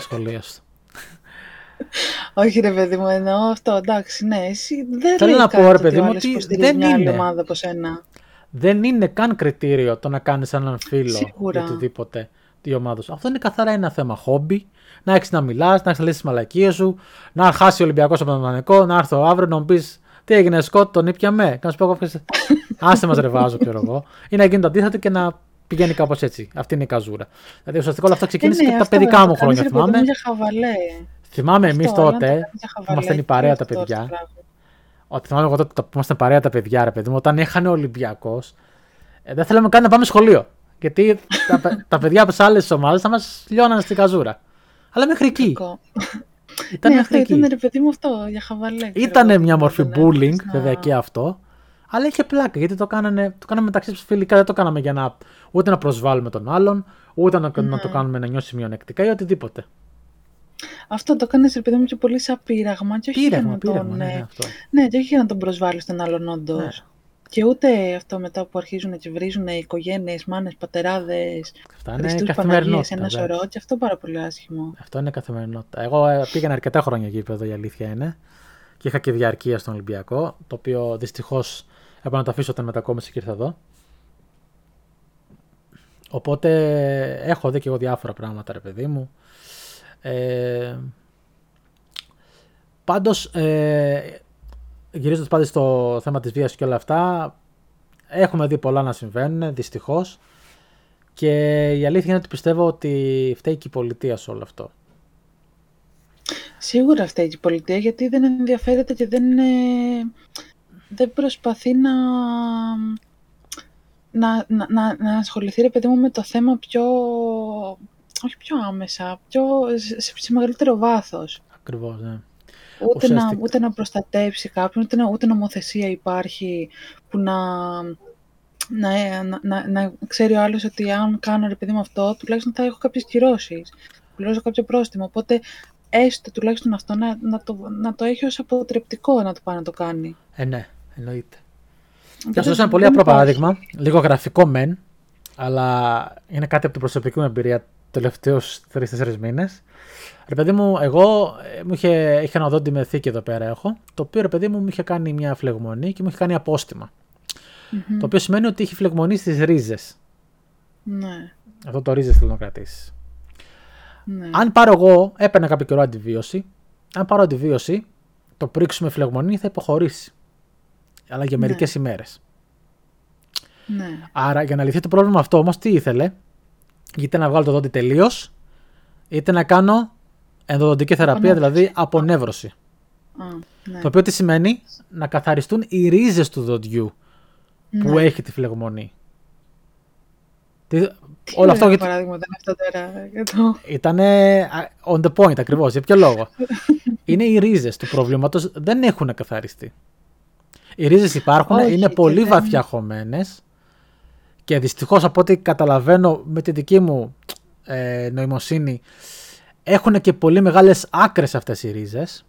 Σχολίαστο. Όχι ρε παιδί μου, εννοώ αυτό, εντάξει, ναι, εσύ δεν Θέλω λέει να κάτι πω, ρε ότι παιδί ο μου, άλλος ότι υποστηρίζει δεν μια άλλη είναι. ομάδα από σένα. δεν είναι καν κριτήριο το να κάνεις έναν φίλο Σίγουρα. ή οτιδήποτε τη ομάδα σου. Αυτό είναι καθαρά ένα θέμα χόμπι. Να έχεις να μιλάς, να έχεις λύσεις τις μαλακίες σου, να χάσει ο Ολυμπιακός από τον Παναγενικό, να έρθω αύριο να μου πεις Τι έγινε, Σκότ, τον ήπιαμε. Να σου πω εγώ, άσε μας ρεβάζω, ξέρω εγώ. Ή να γίνει το αντίθετο και να πηγαίνει κάπως έτσι. Αυτή είναι η καζούρα. Δηλαδή ουσιαστικά όλα αυτά ξεκίνησε Ε, ναι, και τα αυτό παιδικά είναι, μου το κάνεις, χρόνια, ρε παιδί μου, θυμάμαι. Για χαβαλέ. Θυμάμαι εμεί Αυτό, αλλά να το τότε, κάνεις για χαβαλέ ήμασταν η και παρέα τα αυτό το παιδιά. πράγμα. Ότι θυμάμαι εγώ τότε που ήμασταν παρέα τα παιδιά, ρε παιδί μου, όταν είχαν Ολυμπιακός, ε, δεν θέλαμε καν να πάμε σχολείο. Γιατί τα, παι- τα παιδιά από τις άλλες ομάδες θα μας λιώναν στην καζούρα. Αλλά μέχρι εκεί. Κακό. Ήταν ναι, μέχρι αυτό εκεί. ήταν ρε παιδί μου αυτό, για χαβαλέ. ξέρω Ήταν εγώ, μια τι μορφή ήταν, bullying, να- βέβαια και αυτό. Αλλά είχε πλάκα γιατί το κάνανε, το κάναμε μεταξύ τους φιλικά. Δεν το κάναμε για να ούτε να προσβάλλουμε τον άλλον, ούτε να, να το Ναι. κάνουμε να νιώσει μειονεκτικά ή οτιδήποτε. Αυτό το έκανε ρε παιδί μου και πολύ σαν πείραγμα. Και όχι Πείραγμα, για να πείραγμα, τον, ναι, ε, ναι, αυτό. Ναι, και όχι για να τον προσβάλλεις τον άλλον όντως. Ναι. Και ούτε αυτό μετά που αρχίζουν και βρίζουν οι οικογένειες, μάνες, πατεράδες, Αυτά είναι Χριστούς Παναγίες, καθημερινότητα. ένα εντάξει. σωρό, και αυτό πάρα πολύ άσχημο. Αυτό είναι καθημερινότητα. Εγώ ε, πήγαινα αρκετά χρόνια γήπεδο, η αλήθεια είναι. Και είχα και διαρκεία στον Ολυμπιακό, το οποίο δυστυχώς έπρεπε να το αφήσω όταν μετακόμισα και ήρθα εδώ. Οπότε έχω δει και εγώ διάφορα πράγματα, ρε παιδί μου. Ε, πάντως, ε, γυρίζοντας πάντα στο θέμα της βίας και όλα αυτά, έχουμε δει πολλά να συμβαίνουν, δυστυχώς. Και η αλήθεια είναι ότι πιστεύω ότι φταίει και η πολιτεία σε όλο αυτό. Σίγουρα φταίει και η πολιτεία γιατί δεν ενδιαφέρεται και δεν, ε, δεν προσπαθεί να, να, να, να, να ασχοληθεί ρε παιδί μου με το θέμα πιο, όχι πιο άμεσα, πιο, σε, σε μεγαλύτερο βάθος. Ακριβώς, ναι. Ούτε να, Ουσιαστικά. ούτε να προστατεύσει κάποιον, ούτε, να, ούτε νομοθεσία υπάρχει που να, να, να, να, να ξέρει ο άλλος ότι αν κάνω ρε παιδί μου αυτό, τουλάχιστον θα έχω κάποιες κυρώσεις, πληρώσω κάποιο πρόστιμο. Οπότε έστω τουλάχιστον αυτό να, να, το, να το έχει ως αποτρεπτικό να το πάει να το κάνει. Ε, ναι, εννοείται. Και Οπότε να σα δώσω ένα πολύ δεν απλό υπάρχει. παράδειγμα. Λίγο γραφικό μεν, αλλά είναι κάτι από την προσωπική μου εμπειρία τελευταίους 3-4 μήνες. Ρε παιδί μου, εγώ ε, μου είχε, είχα ένα οδόντι με θήκη εδώ πέρα έχω, το οποίο ρε παιδί μου μου είχε κάνει μια φλεγμονή και μου είχε κάνει απόστημα. Μμμ. Το οποίο σημαίνει ότι είχε φλεγμονή στις ρίζες. Ναι, Αυτό το ρίζες θέλω να κρατήσεις. ναι. Αν πάρω εγώ, έπαιρνα κάποιο καιρό αντιβίωση. Αν πάρω αντιβίωση, το πρίξουμε φλεγμονή θα υποχωρήσει. Αλλά για Ναι. μερικέ ημέρες. ναι. Άρα για να λυθεί το πρόβλημα αυτό όμως, τι ήθελε, είτε να βγάλω το δόντι τελείως, είτε να κάνω ενδοδοντική θεραπεία, Απονεύρωση. δηλαδή απονεύρωση. Α, ναι. Το οποίο τι σημαίνει, να καθαριστούν οι ρίζες του δοντιού που ναι. έχει τη φλεγμονή. Τι- Τι Όλο αυτό ωραίο γιατί παράδειγμα ήταν αυτό τώρα. για το- ήταν on the point ακριβώς. Για ποιο λόγο. είναι οι ρίζες του προβλήματος, δεν έχουν καθαριστεί. Οι ρίζες υπάρχουν, Όχι, είναι και πολύ δεν- βαθιά χωμένες και δυστυχώς από ό,τι καταλαβαίνω με τη δική μου ε, νοημοσύνη έχουν και πολύ μεγάλες άκρες αυτές οι ρίζες.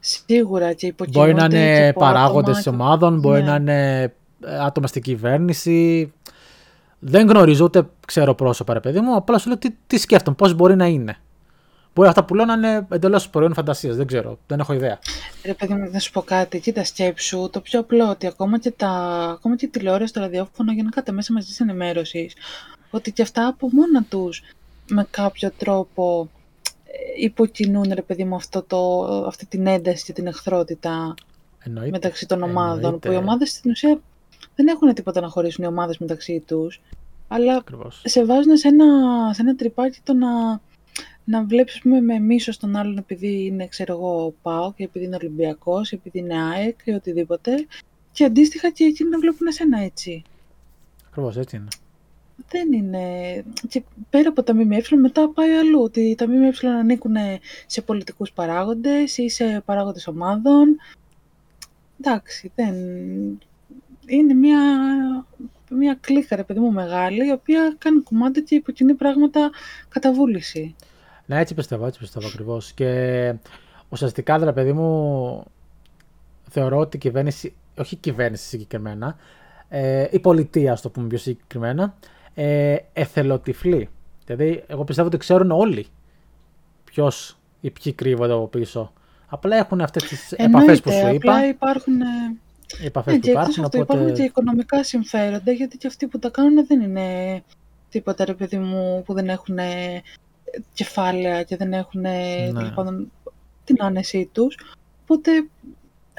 Σίγουρα και υποκειμούνται Μπορεί να και είναι από παράγοντες άτομα και- ομάδων, μπορεί Ναι. να είναι ε, άτομα στην κυβέρνηση. Δεν γνωρίζω ούτε ξέρω πρόσωπα, ρε παιδί μου. Απλά σου λέω τι, τι σκέφτομαι, πώς μπορεί να είναι. Μπορεί αυτά που λέω να είναι εντελώς προϊόν φαντασίας. Δεν ξέρω, δεν έχω ιδέα. Ρε παιδί μου, να σου πω κάτι, κοίτα σκέψου, το πιο απλό, ότι ακόμα και, τα, ακόμα και η τηλεόραση, το ραδιόφωνο, γενικά τα μέσα μαζικής ενημέρωσης, ότι και αυτά από μόνα τους με κάποιο τρόπο ε, υποκινούν, ρε παιδί μου, αυτό το, αυτή την ένταση και την εχθρότητα Εννοείται. μεταξύ των ομάδων, Εννοείται. που οι ομάδες στην ουσία δεν έχουν τίποτα να χωρίσουν οι ομάδες μεταξύ τους, αλλά Ακριβώς. σε βάζουν σε ένα, σε ένα τρυπάκι το να, να βλέπεις ας πούμε, με μίσος τον άλλον επειδή είναι ξέρω εγώ ΠΑΟΚ, επειδή είναι Ολυμπιακός, επειδή είναι ΑΕΚ ή οτιδήποτε και αντίστοιχα και εκείνοι να βλέπουν εσένα έτσι. Ακριβώς, έτσι είναι. Δεν είναι... Και πέρα από τα ΜΜΕ μετά πάει αλλού, ότι τα ΜΜΕ ανήκουν σε πολιτικούς παράγοντες ή σε παράγοντες ομάδων. Εντάξει, δεν... Είναι μια, μια κλίκα, ρε παιδί μου, μεγάλη, η οποία κάνει κομμάτι και υποκινεί πράγματα κατά βούληση. Ναι, έτσι πιστεύω, έτσι πιστεύω ακριβώς. Και ουσιαστικά, ρε παιδί μου, θεωρώ ότι η κυβέρνηση, όχι η κυβέρνηση συγκεκριμένα, ε, η πολιτεία, ας το πούμε πιο συγκεκριμένα, ε, εθελοτυφλεί. Δηλαδή, εγώ πιστεύω ότι ξέρουν όλοι ποιος ή ποιοι κρύβονται από πίσω. Απλά έχουν αυτές τις επαφές που σου απλά είπα. υπάρχουν... ε, Οι επαφές Ναι, που και εκτός υπάρχουν. αυτού Οπότε... υπάρχουν και οικονομικά συμφέροντα, γιατί και αυτοί που τα κάνουν δεν είναι τίποτα, ρε παιδί μου, που δεν έχουν ε, κεφάλαια και δεν έχουν Ναι. τέλος πάντων, την άνεσή τους. Οπότε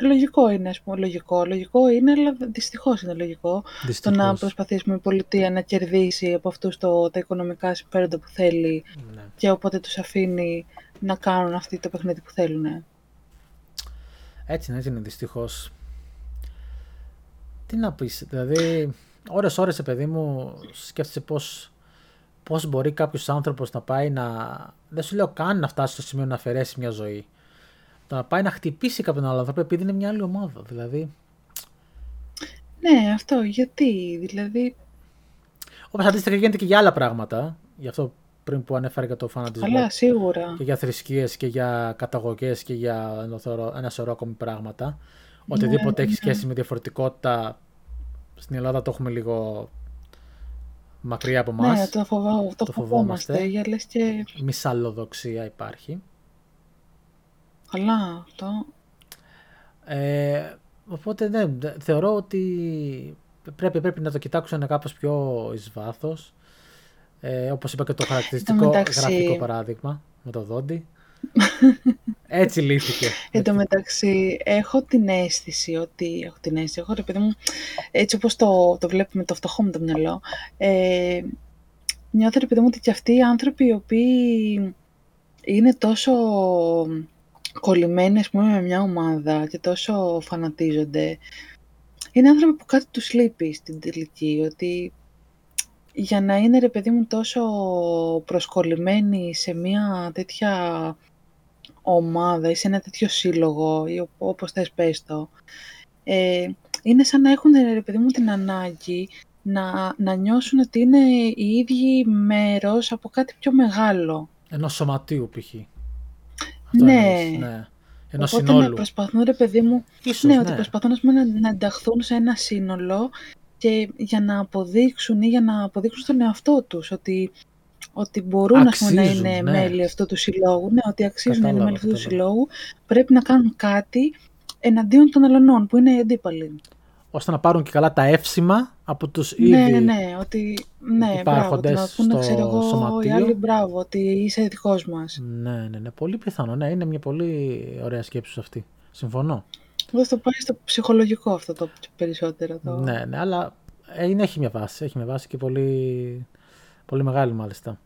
λογικό είναι, ας πούμε, λογικό. Λογικό είναι, αλλά δυστυχώς είναι λογικό. Δυστυχώς. Το να προσπαθήσουμε η πολιτεία να κερδίσει από αυτούς τα οικονομικά συμφέροντα που θέλει Ναι. και οπότε τους αφήνει να κάνουν αυτή το παιχνίδι που θέλουν. Έτσι είναι, έτσι είναι δυστυχώς. Τι να πεις, δηλαδή, ώρες ώρες, παιδί μου, σκέφτεσαι πώς, πώς μπορεί κάποιος άνθρωπος να πάει να... Δεν σου λέω καν να φτάσει στο σημείο να αφαιρέσει μια ζωή. Το να πάει να χτυπήσει κάποιον άλλο άνθρωπο επειδή είναι μια άλλη ομάδα. Δηλαδή, Ναι, αυτό, γιατί, δηλαδή, όπως αντίστοιχα γίνεται και για άλλα πράγματα. Γι' αυτό πριν που ανέφερα για το φανατισμό. καλά, σίγουρα. και για θρησκείες και για καταγωγές και για ένα σωρό, ένα σωρό ακόμη πράγματα. Οτιδήποτε έχει σχέση με διαφορετικότητα στην Ελλάδα το έχουμε λίγο μακριά από εμά. Ναι, το, φοβά, το, Το φοβόμαστε, φοβόμαστε. για λες και Μισαλλοδοξία υπάρχει. καλά αυτό. Ε, οπότε ναι, δε- θεωρώ ότι πρέπει, πρέπει να το κοιτάξουν κάπως πιο εις βάθος. Ε, όπως είπα και το χαρακτηριστικό μεταξύ- γραφικό παράδειγμα με το δόντι. Έτσι λύθηκε. Εν τω μεταξύ, έχω την αίσθηση ότι. Έχω την αίσθηση, έχω ρε παιδί μου, έτσι όπως το, το βλέπουμε το φτωχό μου το μυαλό, ε, νιώθω ρε παιδί μου ότι και αυτοί οι άνθρωποι οι οποίοι είναι τόσο κολλημένοι ας πούμε, με μια ομάδα και τόσο φανατίζονται, είναι άνθρωποι που κάτι τους λείπει στην τελική, ότι για να είναι ρε παιδί μου τόσο προσκολλημένοι σε μια τέτοια ομάδα ή σε ένα τέτοιο σύλλογο ή οπ- όπως θες πες το, ε, είναι σαν να έχουν ρε παιδί μου την ανάγκη να, να νιώσουν ότι είναι οι ίδιοι μέρος από κάτι πιο μεγάλο. Ενός σωματείου π.χ. Αυτό Ναι. εννοείς, ναι. Ενός Οπότε να συνόλου. προσπαθούν ρε παιδί μου Ίσως, ναι, ναι. ότι προσπαθούν ας πούμε, να, να ενταχθούν σε ένα σύνολο και για να αποδείξουν ή για να αποδείξουν στον εαυτό τους ότι, ότι μπορούν ας πούμε, να Αξίζουν, είναι ναι. μέλη αυτού του συλλόγου, ναι, ότι αξίζουν να είναι Κατάλαβα, μέλη αυτού του κατάλαβα. συλλόγου, πρέπει να κάνουν κάτι εναντίον των αλλωνών που είναι οι αντίπαλοι. ώστε να πάρουν και καλά τα εύσημα από τους ήδη Ναι, ναι, ναι, ότι ναι, μπράβο, υπάρχοντες ότι να πούνε, στο ξέρω εγώ, οι σωματείο. άλλοι μπράβο, ότι είσαι δικός μας. Ναι, ναι, ναι. Πολύ πιθανό. Ναι, είναι μια πολύ ωραία σκέψη σου αυτή. Συμφωνώ. Εγώ θα το πάει στο ψυχολογικό αυτό το περισσότερο. Το... Ναι, ναι, αλλά ε, είναι, έχει μια βάση. Έχει μια βάση και πολύ, πολύ μεγάλη μάλιστα.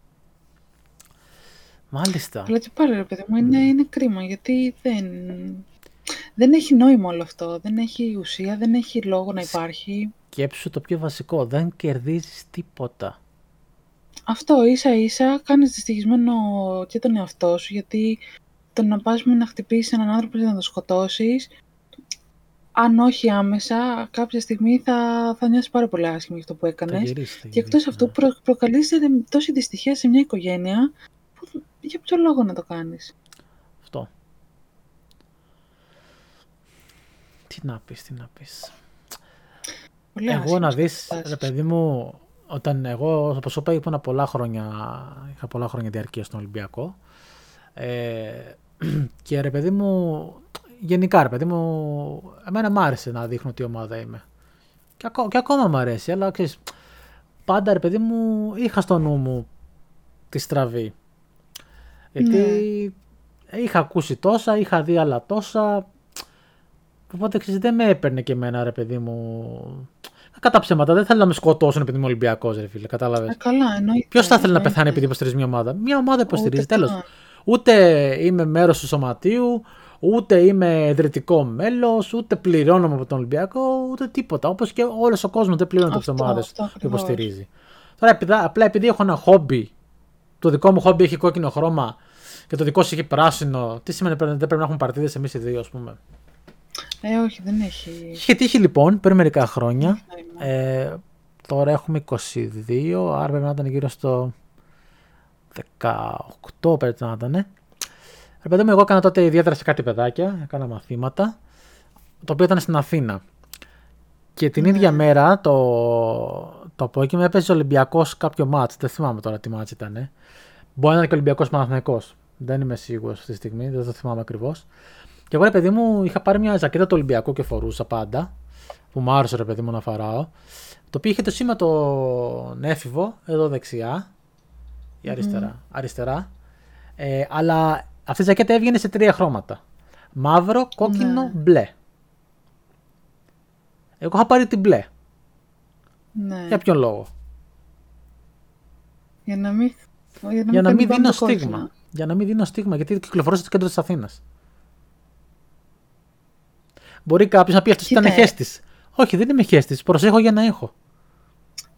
Μάλιστα. Αλλά και πάλι ρε παιδί μου, είναι, είναι κρίμα γιατί δεν, δεν έχει νόημα όλο αυτό. Δεν έχει ουσία, δεν έχει λόγο να υπάρχει. Σκέψου το πιο βασικό. Δεν κερδίζεις τίποτα. Αυτό ίσα ίσα κάνεις δυστυχισμένο και τον εαυτό σου γιατί το να πας με να χτυπήσεις έναν άνθρωπο και να τον σκοτώσεις αν όχι άμεσα, κάποια στιγμή θα, θα νιώσεις πάρα πολύ άσχημα για αυτό που Θα έκανες. γυρίσεις, θα Και εκτός γυρίσεις, αυτού ναι. προ, προκαλείς ε, τόση δυστυχία σε μια οικογένεια που για ποιο λόγο να το κάνεις; Αυτό. Τι να πεις, τι να πεις. Πολύ Εγώ άσχημες να δεις, καταστάσεις. ρε παιδί μου, όταν εγώ, όπως σου είπα, ήμουν πολλά χρόνια, είχα πολλά χρόνια διαρκεία στον Ολυμπιακό. Ε, και ρε παιδί μου, γενικά ρε παιδί μου, εμένα μ' άρεσε να δείχνω τι ομάδα είμαι. Και, ακό- και ακόμα μ' αρέσει, αλλά ξέρεις, πάντα ρε παιδί μου, είχα στο νου μου τη στραβή. Γιατί είχα ακούσει τόσα, είχα δει άλλα τόσα, Οπότε ξέρεις, δεν με έπαιρνε και εμένα ρε παιδί μου. Κατά ψέματα, δεν θέλω να με σκοτώσουν επειδή είμαι Ολυμπιακός, ρε φίλε. Κατάλαβες. Ε, καλά, εννοείται. Ποιος θα ήθελε να εννοείται. πεθάνει επειδή υποστηρίζει μια ομάδα; Μια ομάδα υποστηρίζει, Ούτε τέλος. καν. Ούτε είμαι μέρος του σωματείου, ούτε είμαι ιδρυτικό μέλος, ούτε πληρώνομαι από τον Ολυμπιακό, ούτε τίποτα. Όπως και όλος ο κόσμος δεν πληρώνεται από τις Αυτό, ομάδες αυτό που ακριβώς. υποστηρίζει. Τώρα, επειδή- απλά επειδή έχω ένα χόμπι, το δικό μου χόμπι έχει κόκκινο χρώμα και το δικό σου έχει πράσινο, τι σημαίνει πρέπει- δεν πρέπει να έχουμε παρτίδες εμείς οι δύο, ας πούμε; Ε, όχι, δεν έχει. Είχε τύχει λοιπόν πριν μερικά χρόνια. νόημα. Ε, τώρα έχουμε 22, άρα πρέπει να ήταν γύρω στο 18 πρέπει να ήταν. Ρε παιδί μου, εγώ έκανα τότε ιδιαίτερα σε κάτι παιδάκια, έκανα μαθήματα, το οποίο ήταν στην Αθήνα. Και την ίδια μέρα το, το απόγευμα έπαιζε ο Ολυμπιακός κάποιο μάτς. Δεν θυμάμαι τώρα τι μάτς ήταν. Μπορεί να ήταν και Ολυμπιακός Παναθηναϊκός. Δεν είμαι σίγουρος αυτή τη στιγμή, δεν το θυμάμαι ακριβώς. Και εγώ ρε παιδί μου είχα πάρει μια ζακέτα του Ολυμπιακού και φορούσα πάντα. Που μου άρεσε ρε παιδί μου να φοράω. Το οποίο είχε το σήμα τον έφηβο εδώ δεξιά. Ή αριστερά. αριστερά. Ε, αλλά αυτή η ζακέτα έβγαινε σε τρία χρώματα. Μαύρο, κόκκινο, Ναι. μπλε. Εγώ είχα πάρει την μπλε. Ναι. Για ποιον λόγο; Για να μην, για να Για να μην κάνουμε δίνω το κόκκινο. στίγμα. Για να μην δίνω στίγμα, γιατί κυκλοφορώ στο κέντρο της Αθήνας. Μπορεί κάποιος να πει αυτός Κοίτα, ήταν ε. χέστη. Όχι, δεν είμαι χέστη. Προσέχω για να έχω.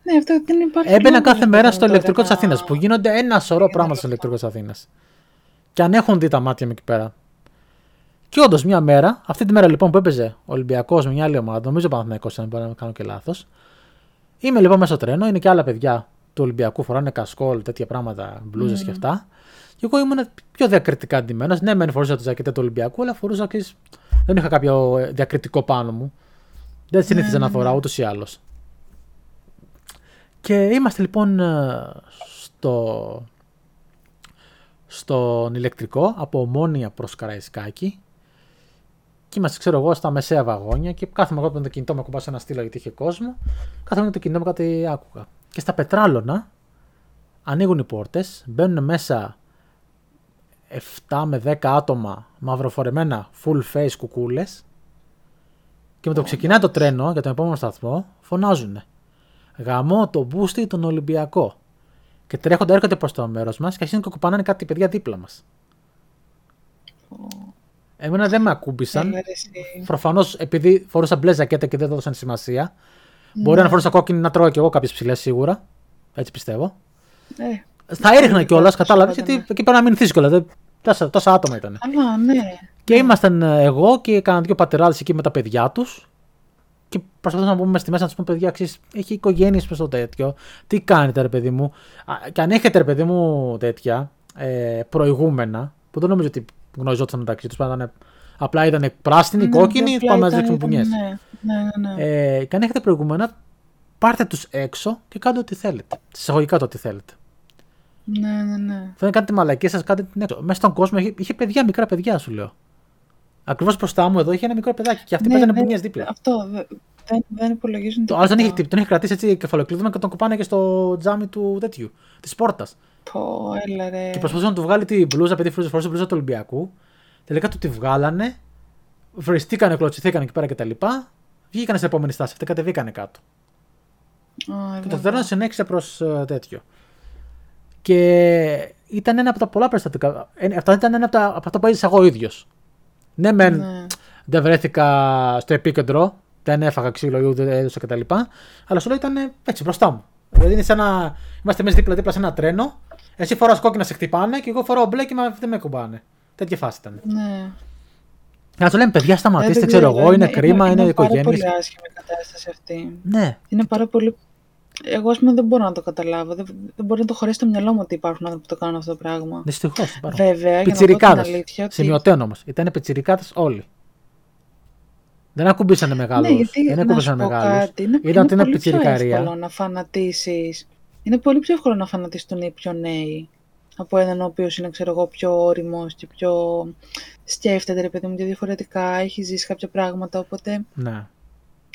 Ναι, αυτό δεν υπάρχει. Έμπαινα λόγος, κάθε ρε μέρα παιδί στο μου, ηλεκτρικό τώρα τη Αθήνας να- που γίνονται ένα σωρό πράγματα στο ηλεκτρικό της Αθήνας. Και αν έχουν δει τα μάτια μου εκεί πέρα. Και όντως μια μέρα, αυτή τη μέρα λοιπόν που έπαιζε ο Ολυμπιακός με μια άλλη ομάδα, νομίζω Παναθυναϊκό, αν μπορεί να κάνω και λάθος. Είμαι λοιπόν μέσα στο τρένο, είναι και άλλα παιδιά του Ολυμπιακού, φοράνε κασκόλ, τέτοια πράγματα, μπλούζες και αυτά. Και εγώ ήμουν πιο διακριτικά αντιμένο. Ναι, μεν φορούσα το ζακετέ του Ολυμπιακού, αλλά φορούσα και. Δεν είχα κάποιο ε, διακριτικό πάνω μου. Δεν συνήθιζα να φοράω ούτως ή άλλως. Και είμαστε λοιπόν ε, στο, στον ηλεκτρικό από Ομόνια προς Καραϊσκάκη και είμαστε ξέρω εγώ στα μεσαία βαγόνια και κάθομαι εγώ με το κινητό μου κομπάω σε ένα στήλο γιατί είχε κόσμο. Κάθομαι με το κινητό μου κάτι άκουγα. Και στα πετράλωνα ανοίγουν οι πόρτες μπαίνουν μέσα 7 με 10 άτομα μαυροφορεμένα full face κουκούλες. Και με το που ξεκινάει το τρένο για τον επόμενο σταθμό φωνάζουν Γαμώ το μπούστι τον Ολυμπιακό. Και τρέχονται, έρχονται προς το μέρος μας και αρχίζουν και κουπανάνε κάτι παιδιά δίπλα μας. Εμένα δεν με ακούμπησαν. Έλα, ρε, εσύ. Προφανώς επειδή φορούσα μπλε ζακέτα και δεν έδωσαν σημασία. Μπορεί να φορούσα κόκκινη να τρώω κι εγώ κάποιες ψηλές σίγουρα. Έτσι πιστεύω. Ε, Θα έριχνα κιόλας, Πώς κατάλαβες, φαινόταν. γιατί εκεί πρέπει να μην θύσει κιόλας. δεν- Τόσα, τόσα άτομα ήταν. καλά, ναι. Και ήμασταν ε, εγώ και κανένα δύο πατεράδες εκεί με τα παιδιά τους. Και προσπαθούσαμε να πούμε στη μέσα να τους πούμε: Παιδιά, ξέρεις, έχει οικογένειες προς το τέτοιο. Τι κάνετε, ρε παιδί μου; Α, Και αν έχετε, ρε παιδί μου, τέτοια ε, προηγούμενα, που δεν νομίζω ότι γνωριζόταν μεταξύ τους, ήταν απλά ήταν πράσινοι, Ναι, κόκκινοι, απλά πάμε να ήταν- ρίξουμε ήταν- πουνιές. Ναι, ναι, ναι. ναι. Ε, και αν έχετε προηγούμενα, πάρτε τους έξω και κάντε ό,τι θέλετε. Συσσαγωγικά το ό,τι θέλετε. ναι, ναι, ναι. Θέλω να κάνετε μαλακίε, σας κάντε την έξω. Μέσα στον κόσμο είχε, είχε παιδιά, μικρά παιδιά, σου λέω. Ακριβώς μπροστά μου εδώ είχε ένα μικρό παιδάκι και αυτοί Ναι, παίζανε ναι, πουνιές δίπλα. Αυτό δε- δεν, δεν υπολογίζουν Το άλλο τον τίποτα. είχε, τον είχε κρατήσει έτσι κεφαλοκλείδωμα και τον κουπάνε και στο τζάμι του τέτοιου, της πόρτας. Πω, έλα ρε. Και προσπαθούσε να του βγάλει τη μπλούζα, επειδή φορούσε φορούσε μπλούζα του Ολυμπιακού. Τελικά του τη βγάλανε, βριστήκανε, κλωτσιθήκανε εκεί πέρα κτλ. Βγήκανε στην επόμενη στάση, αυτοί κατεβήκανε κάτω. Α, Και το βέβαια. τρένο συνέχισε προς τέτοιο. Και ήταν ένα από τα πολλά περιστατικά. Ε, Αυτό ήταν ένα από, τα, από αυτά που έζησα εγώ ο ίδιος. Ναι, μεν Ναι. δεν βρέθηκα στο επίκεντρο, δεν έφαγα ξύλο ή ούτε έδωσα κτλ. Αλλά σου λέω ήταν έτσι μπροστά μου. Δηλαδή είναι σαν να είμαστε μέσα δίπλα-δίπλα σε ένα τρένο. Εσύ φοράς κόκκινα σε χτυπάνε και εγώ φοράω μπλε και με- δεν με κουμπάνε. Τέτοια φάση ήταν. Ναι. Να του λέμε, παιδιά, σταματήστε, Δεν ξέρω εγώ, είναι, είναι- κρίμα, είναι, πάρα οικογένειες. πολύ άσχημη η κατάσταση αυτή. Ναι, Είναι πάρα πολύ. Εγώ, ας πούμε, δεν μπορώ να το καταλάβω. Δεν, δεν μπορεί να το χωρέσει στο μυαλό μου ότι υπάρχουν άνθρωποι που το κάνουν αυτό το πράγμα. δυστυχώς. Βέβαια, για να πω την Πιτσιρικάδες. αλήθεια. Ότι... Σημειωτέων όμως. Ήταν πιτσιρικάδες όλοι. Δεν ακουμπήσανε μεγάλους. Ναι, γιατί δεν να ακουμπήσανε σου πω μεγάλους. κάτι, είναι, Είδαν ότι είναι πολύ πιο πιτσιρικαρία. εύκολο να φανατήσεις. Είναι πολύ πιο εύκολο να φανατιστούν οι πιο νέοι από έναν ο οποίος είναι, ξέρω εγώ, πιο όριμος και πιο σκέφτεται, ρε παιδί μου, και διαφορετικά. Έχει ζήσει κάποια πράγματα, οπότε Ναι.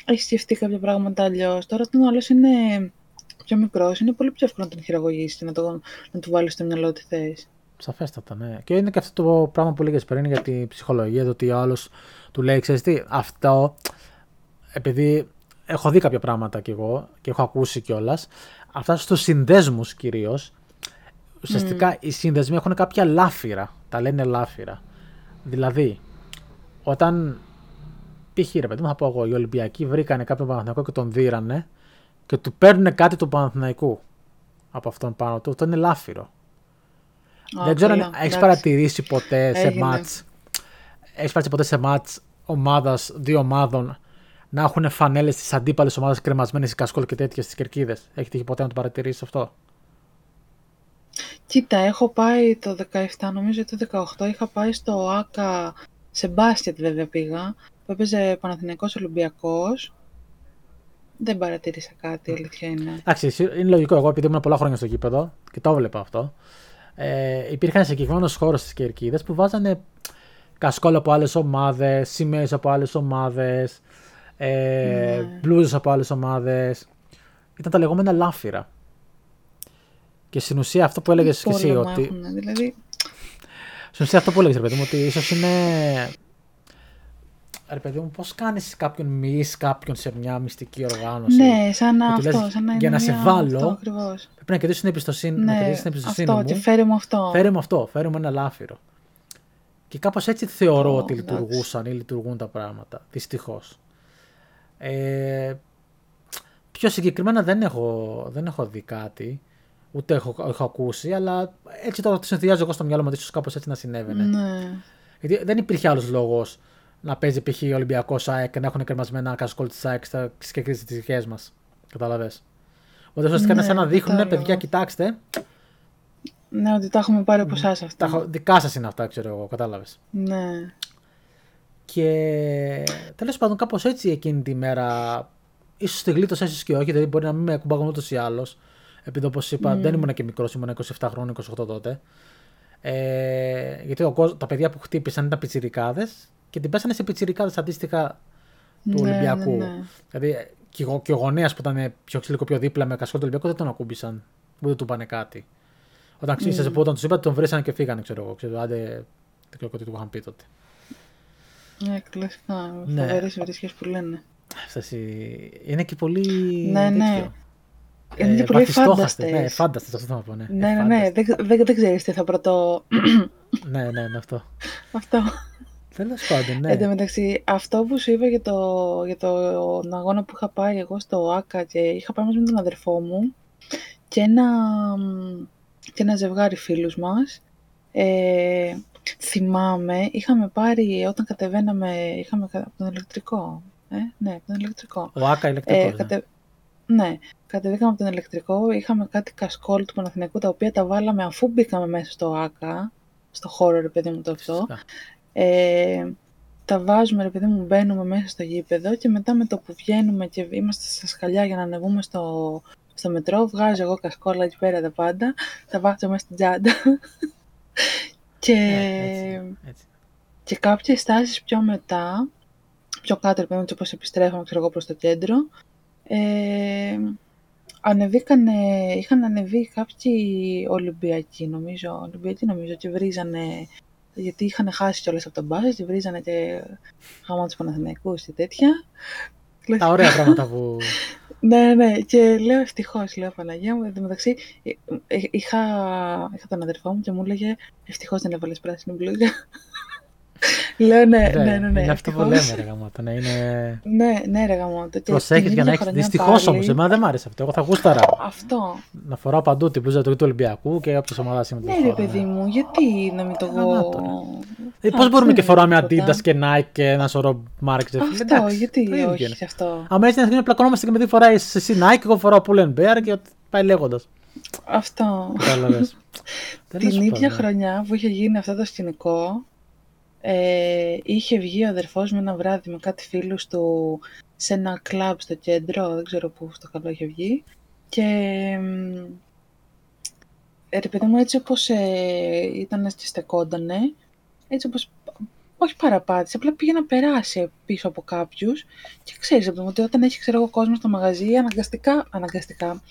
έχει σκεφτεί κάποια πράγματα αλλιώς. Τώρα, όταν ο άλλος είναι πιο μικρός, είναι πολύ πιο εύκολο να τον χειραγωγήσεις και να, το, να του βάλεις στο μυαλό τι θες. Σαφέστατα, ναι. Και είναι και αυτό το πράγμα που λέγες πριν για την ψυχολογία, το ότι ο άλλος του λέει, ξέρεις τι, αυτό, επειδή έχω δει κάποια πράγματα κι εγώ και έχω ακούσει κιόλας, αυτά στους συνδέσμους κυρίως, ουσιαστικά οι σύνδεσμοι έχουν κάποια λάφυρα, τα λένε λάφυρα. Δηλαδή, όταν π.χ. ρε παιδί μου, θα πω εγώ, οι Ολυμπιακοί βρήκανε κάποιον Παναθηναϊκό και τον δίρανε και του παίρνουν κάτι του Παναθηναϊκού από αυτόν πάνω του, αυτό είναι λάφυρο. Δεν ξέρω αν έχεις παρατηρήσει ποτέ σε Έγινε. μάτς. Έχεις παρατηρήσει ποτέ σε μάτς ομάδας, δύο ομάδων να έχουν φανέλες τη αντίπαλη ομάδα κρεμασμένες κασκόλ και τέτοια στις κερκίδες. Έχει τύχει ποτέ να το παρατηρήσεις αυτό; Κοίτα, έχω πάει το 17, νομίζω το 18, είχα πάει στο ΆΚΑ, σε μπάσκετ βέβαια πήγα, που έπαιζε Παναθηναϊκός Ολυμπιακός. Δεν παρατήρησα κάτι, η αλήθεια είναι. Εντάξει, εσύ- είναι λογικό. Εγώ επειδή ήμουν πολλά χρόνια στο γήπεδο και το έβλεπα αυτό. Ε, υπήρχαν συγκεκριμένους χώρους στις κερκίδες που βάζανε κασκόλ από άλλες ομάδες, σημαίες από άλλες ομάδες, ε, Ναι. μπλούζες από άλλες ομάδες. Ήταν τα λεγόμενα λάφυρα. Και στην ουσία αυτό που έλεγες και εσύ, Πόλεμο ότι. έχουνε, δηλαδή, Στην ουσία αυτό που έλεγες, ρε παιδί μου, ότι ίσως είναι. Ρε παιδί μου, πώς κάνεις κάποιον μυς κάποιον σε μια μυστική οργάνωση; Ναι, σαν να Και του αυτό. λες, σαν να για είναι να σε μια- βάλω, Αυτό ακριβώς. Πρέπει να κερδίσεις την εμπιστοσύνη, να Ναι, κερδίσεις την εμπιστοσύνη αυτό, μου. και φέρε μου αυτό. Φέρε μου αυτό, φέρε μου ένα λάφυρο. Και κάπως έτσι θεωρώ Ω, ότι εντάξει. λειτουργούσαν ή λειτουργούν τα πράγματα. Δυστυχώς. Ε, πιο συγκεκριμένα δεν έχω, δεν έχω δει κάτι. Ούτε έχω, έχω ακούσει, αλλά έτσι τώρα το συνδυάζω εγώ στο μυαλό μου ότι ίσως κάπως έτσι να συνέβαινε. Ναι. Γιατί δεν υπήρχε άλλος λόγος να παίζει π.χ. Ολυμπιακός ΑΕΚ και να έχουν κρεμασμένα κασκόλ της ΑΕΚ στα- στις κερκίδες τι δικές μας. Κατάλαβε. Οπότε ουσιαστικά είναι Ναι, σαν να δείχνουν, κατάλαβα. παιδιά, κοιτάξτε, ναι, ότι τα έχουμε πάρει από εσάς αυτά. τα έχω- δικά σας είναι αυτά, ξέρω εγώ, κατάλαβες. Ναι. Και τέλος πάντων, κάπως έτσι εκείνη τη μέρα, ίσως τη γλίτωσα, ίσω και όχι, δηλαδή μπορεί να μην με κουμπάγουν ούτως ή άλλως. Επειδή όπως είπα, δεν ήμουν και μικρός, ήμουν 27 χρόνια, 28 τότε. Ε, γιατί ο, κόσμ- τα παιδιά που χτύπησαν ήταν πιτσιρικάδες και την πέσανε σε πιτσιρικάδες αντίστοιχα του Ναι, Ολυμπιακού. ναι, ναι. Δηλαδή και, ο- και ο γονέας που ήταν πιο ξύλικο πιο δίπλα με κασκόλ του Ολυμπιακού δεν τον ακούμπησαν. Ούτε του είπανε κάτι. Όταν ξύσασε που όταν τους είπα, τον βρέσανε και φύγανε, ξέρω εγώ. Ξέρω, άντε, δεν ξέρω τι του είχαν πει τότε. Ναι, κλασικά. Ναι. Φοβερές βρίσκες που λένε. Αυτές οι- Είναι και πολύ. Ναι, ναι. τέτοιο. Είναι και πολύ βαθιστόχαστες. φάνταστες. Ναι, φάνταστες, αυτό θέλω να πω. Ναι, Ναι, ναι, ναι. Δεν, δεν, δεν ξέρεις τι θα πρωτό... ναι, ναι, ναι, αυτό. αυτό. Τέλος πάντων, ναι. Εν τω μεταξύ, αυτό που σου είπα για, το, για τον αγώνα που είχα πάει εγώ στο ΆΚΑ και είχα πάει μαζί με τον αδερφό μου και ένα, και ένα ζευγάρι φίλους μας. Ε, θυμάμαι, είχαμε πάρει όταν κατεβαίναμε, είχαμε κα- από τον ηλεκτρικό. Ε, ναι, από τον ηλεκτρικό. Ο Άκα ηλεκτρικός. Ε, κατε... Ναι, κατεβήκαμε από τον ηλεκτρικό, είχαμε κάτι κασκόλ του Παναθηναϊκού τα οποία τα βάλαμε αφού μπήκαμε μέσα στο ΆΚΑ, στο χώρο ρε παιδί μου το αυτό. Ε, τα βάζουμε ρε παιδί μου, μπαίνουμε μέσα στο γήπεδο και μετά με το που βγαίνουμε και είμαστε στα σκαλιά για να ανεβούμε στο, στο μετρό, βγάζω εγώ κασκόλα εκεί πέρα τα πάντα, τα βάζω μέσα στην τσάντα. και, έτσι, έτσι. και κάποιες στάσεις πιο μετά, πιο κάτω ρε παιδί μου, έτσι όπως επιστρέφαμε ξέρω εγώ προς το κέντρο, ε, ανεβήκανε, είχαν ανεβεί κάποιοι Ολυμπιακοί νομίζω, Ολυμπιακοί νομίζω και βρίζανε, γιατί είχαν χάσει κιόλας από τον μπάσκετ και βρίζανε και γάμα τους Παναθηναϊκούς και τέτοια. Τα ωραία πράγματα που. Ναι, ναι, και λέω ευτυχώς, λέω Παναγία μου. Εν τω μεταξύ, ε, ε, είχα, είχα τον αδερφό μου και μου έλεγε Ευτυχώς δεν έβαλες πράσινη μπλούζα. Λέω ναι, Ρε, ναι, ναι. ναι Είναι αυτό που ευτυχώς. λέμε, ρε γαμότο, ναι, είναι. Ναι, ναι, ρε γαμώτο. Και Προσέχεις την για να ίδια έχεις. χρονιά Δυστυχώς πάλι- όμως, εμένα δεν μ' άρεσε αυτό. Εγώ θα γούσταρα Αυτό. να φοράω παντού την μπλούζα του του Ολυμπιακού και όποια ομάδα είμαι Ναι, ρε παιδί μου, γιατί να μην το Γαμάτο, εγώ. Ε, Α, Πώς μπορούμε δεν και είναι φοράμε τίποτα. Adidas και Nike και ένα σωρό μάρκες. Αυτό, γιατί όχι είναι. αυτό. Άμα έτσι να αρχίσουμε να πλακωνόμαστε και με τι φοράει εσύ Nike, εγώ φοράω Pull&Bear και ότι πάει λέγοντας. Αυτό. Κατάλαβες. Την ίδια χρονιά που είχε γίνει αυτό το σκηνικό, ε, είχε βγει ο αδερφός μου ένα βράδυ με κάτι φίλους του σε ένα κλαμπ στο κέντρο, δεν ξέρω πού στο καλό είχε βγει. Και μ, ε, ρε παιδί μου, έτσι όπως ε, ήταν και στεκόντανε, έτσι όπως όχι παραπάτησε, απλά πήγε να περάσει πίσω από κάποιους και ξέρεις ρε παιδί μου, ότι όταν έχει ξέρω εγώ κόσμο στο μαγαζί, αναγκαστικά, αναγκαστικά,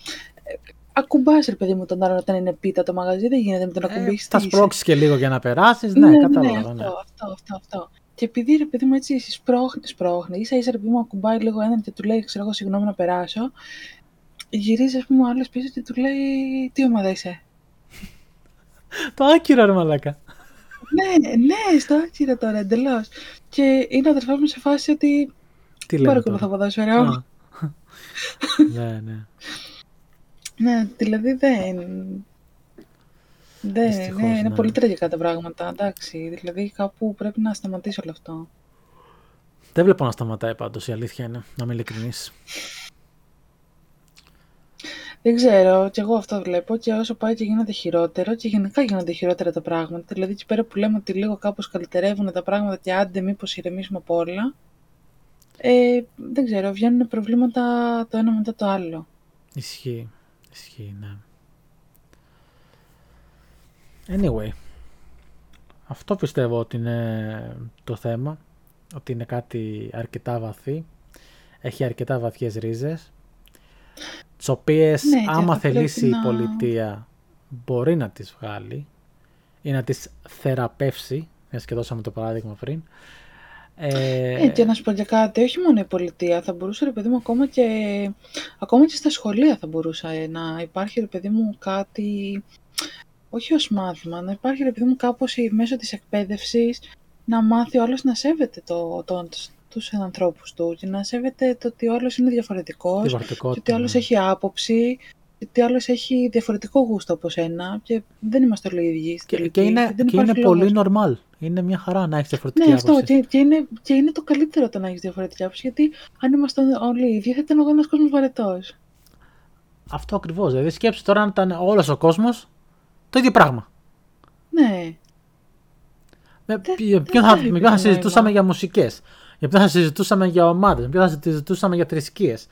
ε, ακουμπάς ρε παιδί μου τον άλλον όταν είναι πίτα το μαγαζί, δεν γίνεται με τον ακουμπήσεις. Ε, θα τι είσαι. σπρώξεις και λίγο για να περάσεις. Ναι, ναι, κατάλαβα. ναι. αυτό, αυτό, αυτό, αυτό. Και επειδή ρε παιδί μου έτσι σπρώχνεις, σπρώχνεις, ίσα ίσα ρε παιδί μου ακουμπάει λίγο έναν και του λέει, ξέρω εγώ, συγγνώμη να περάσω, γυρίζει, ας πούμε, ο άλλος πίσω και του λέει, Τι ομάδα είσαι; Το άκυρο, ρε μαλάκα. ναι, ναι, στο άκυρο τώρα, εντελώς. Και είναι ο αδερφός μου σε φάση ότι. Τι Δεν λέμε παρακολουθώ τώρα. ποδόσφαιρο. Α. ναι, ναι. Ναι, δηλαδή δεν. Δεν, Δυστυχώς, ναι, είναι ναι. πολύ τραγικά τα πράγματα. Εντάξει, δηλαδή κάπου πρέπει να σταματήσει όλο αυτό. Δεν βλέπω να σταματάει πάντως η αλήθεια είναι, να είμαι ειλικρινής. Δεν ξέρω, και εγώ αυτό βλέπω και όσο πάει και γίνεται χειρότερο και γενικά γίνονται χειρότερα τα πράγματα. Δηλαδή εκεί πέρα που λέμε ότι λίγο κάπως καλυτερεύουν τα πράγματα και άντε μήπως ηρεμήσουμε από όλα. Ε, δεν ξέρω, βγαίνουν προβλήματα το ένα μετά το άλλο. Ισχύει. Ισχύει, ναι. Anyway. Αυτό πιστεύω ότι είναι το θέμα. Ότι είναι κάτι αρκετά βαθύ. Έχει αρκετά βαθιές ρίζες. Τις οποίες Ναι, και άμα θα πρέπει θελήσει να- η πολιτεία μπορεί να τις βγάλει ή να τις θεραπεύσει, μιας και δώσαμε το παράδειγμα πριν, Ε, Ε, και να σου πω και κάτι, όχι μόνο η πολιτεία, θα μπορούσε ρε παιδί μου ακόμα και, ακόμα και στα σχολεία θα μπορούσε ε, να υπάρχει ρε παιδί μου κάτι, όχι ως μάθημα, να υπάρχει ρε παιδί μου κάπως η- μέσω της εκπαίδευσης να μάθει ο άλλος να σέβεται το, το, τους ανθρώπους του και να σέβεται το ότι ο άλλος είναι διαφορετικός και διαφορετικότητα, ότι ο άλλος ναι. έχει άποψη και ότι ο άλλος έχει διαφορετικό γούστο από σένα και δεν είμαστε όλοι οι ίδιοι στην Και, τελική. και είναι, δεν και είναι υπάρχει πολύ λόγος. normal. Είναι μια χαρά να έχεις διαφορετική Ναι, αυτό. άποψη. Και, και, είναι, και είναι το καλύτερο το να έχεις διαφορετική άποψη. Γιατί αν ήμασταν όλοι οι ίδιοι, θα ήταν ο ένα κόσμος βαρετός. Αυτό ακριβώς. Δηλαδή, σκέψου τώρα αν ήταν όλος ο κόσμος το ίδιο πράγμα. Ναι. Με, Δεν- για δεν ποιον θα θα, έχει με ποιον θα νόημα. συζητούσαμε για μουσικές. Για ποιον θα συζητούσαμε για ομάδες. Με ποιον θα συζητούσαμε για θρησκείες.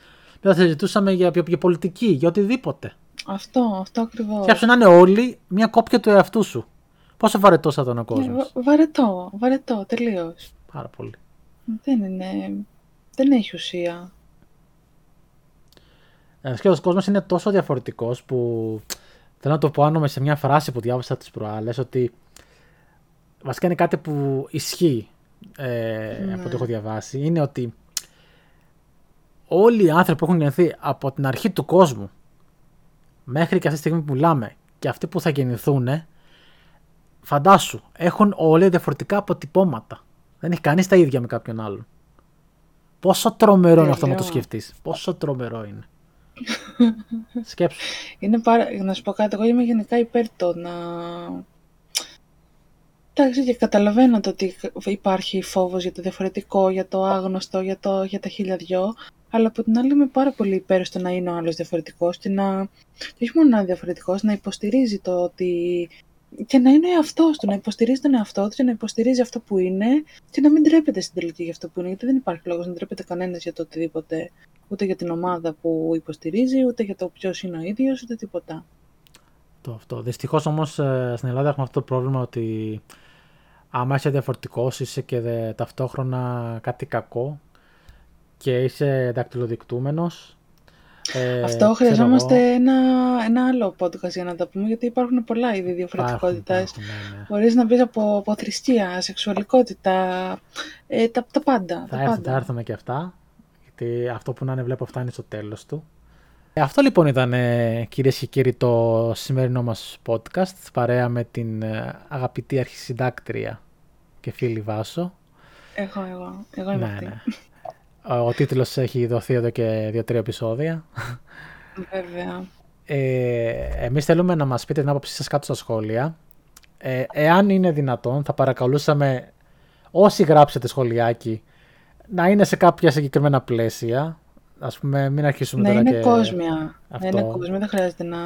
Με ποιον θα συζητούσαμε για, για, για πολιτική, για οτιδήποτε. Αυτό, αυτό ακριβώς. Σκέψου να είναι όλοι μια κόπια του εαυτού σου. Πόσο βαρετό θα ήταν ο κόσμος. Ναι, βαρετό, βαρετό, τελείως. Πάρα πολύ. Δεν είναι. Δεν έχει ουσία. Ένα και ο κόσμος είναι τόσο διαφορετικός που θέλω να το πω άνω σε μια φράση που διάβασα τις προάλλες ότι βασικά είναι κάτι που ισχύει ε, Ναι. από ό,τι έχω διαβάσει. Είναι ότι όλοι οι άνθρωποι που έχουν γεννηθεί από την αρχή του κόσμου μέχρι και αυτή τη στιγμή που μιλάμε και αυτοί που θα γεννηθούν, φαντάσου, έχουν όλοι διαφορετικά αποτυπώματα. Δεν έχει κανείς τα ίδια με κάποιον άλλον. Πόσο τρομερό είναι αυτό να το Τέλειο. σκεφτείς. Πόσο τρομερό είναι. Σκέψου. Είναι πάρα... Να σου πω κάτι, εγώ είμαι γενικά υπέρ το να... Εντάξει, και καταλαβαίνω το ότι υπάρχει φόβος για το διαφορετικό, για το άγνωστο, για, το... για τα χίλια δυο, αλλά από την άλλη είμαι πάρα πολύ υπέρ στο να είναι ο άλλος διαφορετικός και να... Και όχι μόνο να είναι διαφορετικός, να υποστηρίζει το ότι... Και να είναι εαυτός του, να υποστηρίζει τον εαυτό του και να υποστηρίζει αυτό που είναι και να μην τρέπεται στην τελική για αυτό που είναι. Γιατί δεν υπάρχει λόγος να τρέπεται κανένας για το οτιδήποτε. Ούτε για την ομάδα που υποστηρίζει, ούτε για το ποιος είναι ο ίδιος, ούτε τίποτα. Το αυτό. Δυστυχώς όμως στην Ελλάδα έχουμε αυτό το πρόβλημα ότι άμα είσαι διαφορετικός, είσαι και δε, ταυτόχρονα κάτι κακό και είσαι δακτυλοδεικτούμενος. Ε, Αυτό ξέρω χρειαζόμαστε εγώ. ένα, ένα άλλο podcast για να τα πούμε, γιατί υπάρχουν πολλά είδη διαφορετικότητας. Υπάρχουν, υπάρχουν, ναι, ναι. Μπορείς να μπει από, από θρησκεία, σεξουαλικότητα, ε, τα, τα πάντα. Θα, τα έρθουν, πάντα. θα έρθουμε και αυτά. Γιατί αυτό που να είναι βλέπω φτάνει στο τέλος του. Ε, Αυτό λοιπόν ήταν ε, κυρίες και κύριοι το σημερινό μας podcast παρέα με την ε, αγαπητή αρχισυντάκτρια και φίλη Βάσο. Εγώ, εγώ. Εγώ είμαι Ναι, αυτή. ναι. Ο τίτλος έχει δοθεί εδώ και δύο-τρία επεισόδια. Βέβαια. Ε, εμείς θέλουμε να μας πείτε την άποψή σας κάτω στα σχόλια. Ε, εάν είναι δυνατόν θα παρακαλούσαμε όσοι γράψετε σχολιάκι να είναι σε κάποια συγκεκριμένα πλαίσια. Ας πούμε μην αρχίσουμε Να τώρα είναι και... κόσμια. Να αυτό. είναι κόσμια, δεν χρειάζεται να.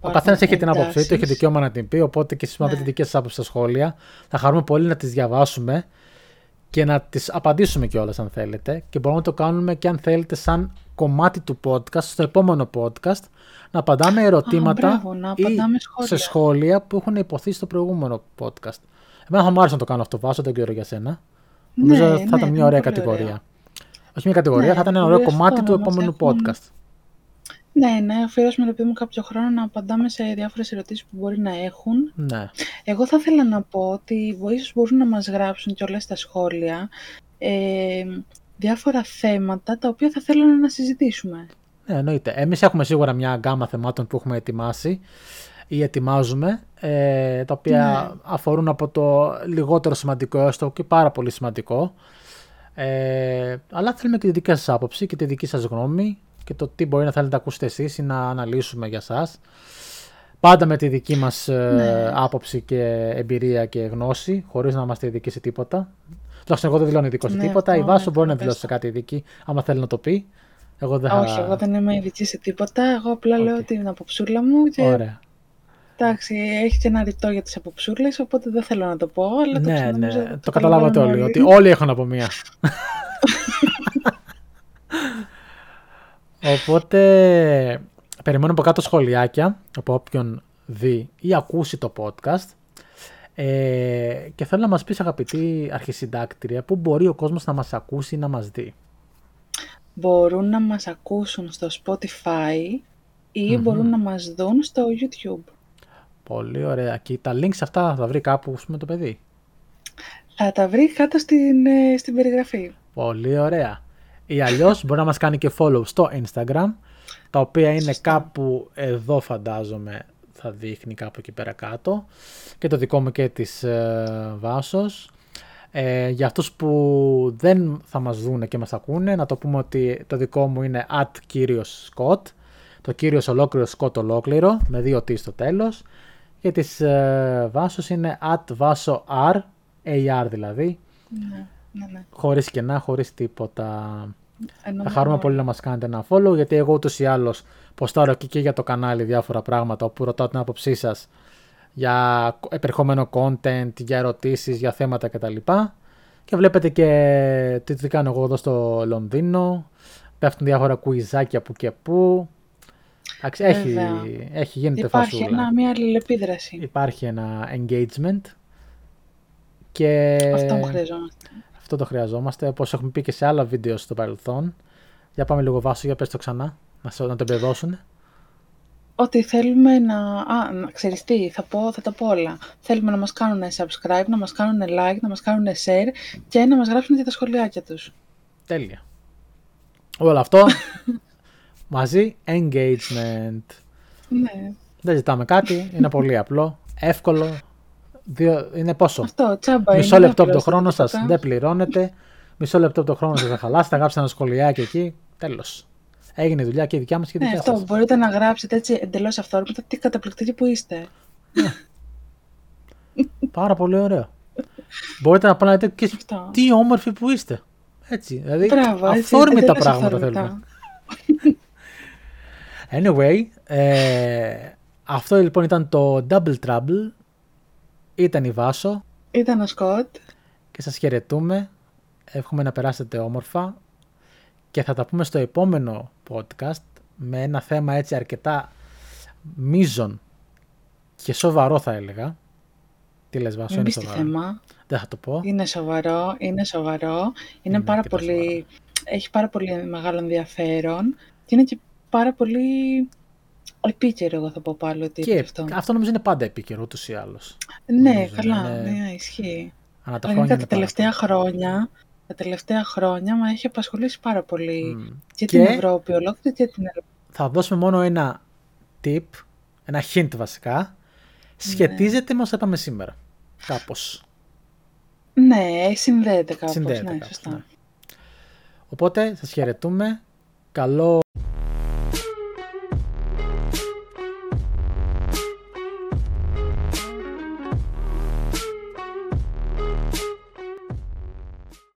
Ο καθένας έχει την άποψή του, έχει εντάσεις. δικαίωμα να την πει. Οπότε και εσείς να Ναι. πείτε δικέ σα άποψεις στα σχόλια. Θα χαρούμε πολύ να τις διαβάσουμε και να τις απαντήσουμε κιόλας αν θέλετε. Και μπορούμε να το κάνουμε και αν θέλετε σαν κομμάτι του podcast, στο επόμενο podcast, να απαντάμε ερωτήματα μπράβο, να ή απαντάμε σε σχόλια. σχόλια που έχουν υποθεί στο προηγούμενο podcast. Εμένα θα μου άρεσε να το κάνω αυτό, Βάσο, δεν ξέρω για σένα. Ναι, Νομίζω θα ναι, ήταν μια είναι ωραία πολύ κατηγορία. ωραίο. Όχι μια κατηγορία, Ναι, θα ήταν ένα πολύ ωραίο κομμάτι αυτό, του να μας επόμενου έχουν- podcast. Ναι, να αφιερώσουμε επειδή μου κάποιο χρόνο να απαντάμε σε διάφορες ερωτήσεις που μπορεί να έχουν. Ναι. Εγώ θα ήθελα να πω ότι ίσως μπορούν να μας γράψουν και όλα στα σχόλια ε, διάφορα θέματα τα οποία θα θέλουν να συζητήσουμε. Ναι, εννοείται. Εμείς έχουμε σίγουρα μια γκάμα θεμάτων που έχουμε ετοιμάσει ή ετοιμάζουμε, ε, τα οποία Ναι. αφορούν από το λιγότερο σημαντικό έως το και πάρα πολύ σημαντικό. Ε, αλλά θέλουμε και τη δική σας άποψη και τη δική σας γνώμη και το τι μπορεί να θέλετε να ακούσετε εσείς ή να αναλύσουμε για σας. Πάντα με τη δική μας ε, Ναι. άποψη και εμπειρία και γνώση, χωρίς να είμαστε ειδικοί σε τίποτα. Τουλάχιστον εγώ δεν δηλώνω ειδικός σε Ναι, τίποτα. αυτό Η Βάσο είναι μπορεί να το δηλώσει σε best. κάτι ειδική, άμα θέλει να το πει. Εγώ δεν θα... Όχι, εγώ δεν είμαι ειδική σε τίποτα. Εγώ απλά λέω Οκ. την αποψούλα μου και Ωραία. εντάξει, έχει και ένα ρητό για τις αποψούλες, οπότε δεν θέλω να το πω, αλλά το, Ναι, ξέρω, ναι, νομίζω το καταλάβατε όλοι. καταλαβαίνουν Ότι όλοι έχουν από μία. Οπότε περιμένω από κάτω σχολιάκια από όποιον δει ή ακούσει το podcast. Ε, και θέλω να μας πεις αγαπητή αρχισυντάκτηρια πού μπορεί ο κόσμος να μας ακούσει ή να μας δει; Μπορούν να μας ακούσουν στο Spotify ή Μμμ. μπορούν να μας δουν στο YouTube. Πολύ ωραία. Και τα links αυτά θα βρει κάπου με το παιδί; Θα τα βρει κάτω στην, ε, στην περιγραφή. Πολύ ωραία. Ή αλλιώς μπορεί να μας κάνει και follow στο Instagram, τα οποία είναι Σωστά. κάπου εδώ φαντάζομαι θα δείχνει κάπου εκεί πέρα κάτω και το δικό μου και της ε, Βάσος. Ε, για αυτούς που δεν θα μας δούνε και μας ακούνε, να το πούμε ότι το δικό μου είναι at κύριος Scott, το κύριος ολόκληρο Scott ολόκληρο, με δύο T στο τέλος, και της ε, Βάσος είναι at Βάσο R, AR δηλαδή, Ναι, ναι, ναι. χωρίς κενά, χωρίς τίποτα. Ενώ Θα χαρούμε πολύ να μας κάνετε ένα follow, γιατί εγώ ούτως ή άλλως ποστάρω και, και για το κανάλι διάφορα πράγματα, όπου ρωτάω την άποψή σας για επερχόμενο content, για ερωτήσεις, για θέματα κτλ. Και βλέπετε και τι, τι κάνω εγώ εδώ στο Λονδίνο. Πέφτουν διάφορα κουιζάκια που και που. Εντάξει, έχει, Βέβαια. έχει γίνεται Υπάρχει φασούλα. ένα, μια αλληλεπίδραση. Υπάρχει ένα engagement. Και Αυτό μου χρειαζόμαστε. Αυτό το χρειαζόμαστε, όπως έχουμε πει και σε άλλα βίντεο στο παρελθόν. Για πάμε λίγο Βάσο, για πες το ξανά, να, σε- να το εμπεδώσουν. Ότι θέλουμε να... Α, να ξέρεις τι, θα, πω, θα τα πω όλα. Θέλουμε να μας κάνουν subscribe, να μας κάνουν like, να μας κάνουν share και να μας γράψουν και τα σχολιάκια τους. Τέλεια. Όλο αυτό μαζί engagement. Ναι, Δεν ζητάμε κάτι, είναι πολύ απλό, εύκολο. Δύο, είναι πόσο, αυτό, τσάμπα μισό είναι, λεπτό από το δεν χρόνο πληρώσετε σας τίποτα. δεν πληρώνετε, μισό λεπτό από το χρόνο σας θα χαλάσετε, θα γράψετε ένα σχολιάκι εκεί, τέλος. Έγινε η δουλειά και η δικιά μας και η Ναι, δικιά αυτό, σας. μπορείτε να γράψετε έτσι εντελώς αυθόρμητα τι καταπληκτικοί που είστε. Πάρα πολύ ωραίο. Μπορείτε να πάνε και Αυτό. τι όμορφοι που είστε. Έτσι, δηλαδή Μπράβο, έτσι, αυθόρμητα εντελώς πράγματα αυθόρμητα. θέλουμε. Anyway, ε, αυτό λοιπόν ήταν το Double Trouble. Ήταν η Βάσο Ήταν ο Σκοτ. και σας χαιρετούμε. Εύχομαι να περάσετε όμορφα και θα τα πούμε στο επόμενο podcast με ένα θέμα έτσι αρκετά μείζον και σοβαρό θα έλεγα. Τι λες Βάσο, Μην είναι πεις τι σοβαρό; θέμα. Δεν θα το πω. Είναι σοβαρό, είναι σοβαρό. Είναι Είναι πάρα αρκετά πολύ... Έχει πάρα πολύ μεγάλο ενδιαφέρον και είναι και πάρα πολύ επίκαιρο, εγώ θα πω πάλι ότι Και είναι αυτό. αυτό νομίζω είναι πάντα επίκαιρο ούτως ή άλλως. Ναι, νομίζω, καλά, είναι- ναι, ισχύει. Ανά τα Αλλά χρόνια τα είναι πάρα τελευταία χρόνια, τα τελευταία χρόνια με έχει απασχολήσει πάρα πολύ Μμ. και, Και- την Ευρώπη ολόκληρη και την Ελλάδα. θα δώσουμε μόνο ένα tip, ένα hint βασικά. Σχετίζεται με όσα είπαμε σήμερα. Κάπως. Ναι, συνδέεται κάπως. Συνδέεται ναι, κάπως, σωστά. ναι. Οπότε σας χαιρετούμε. Καλό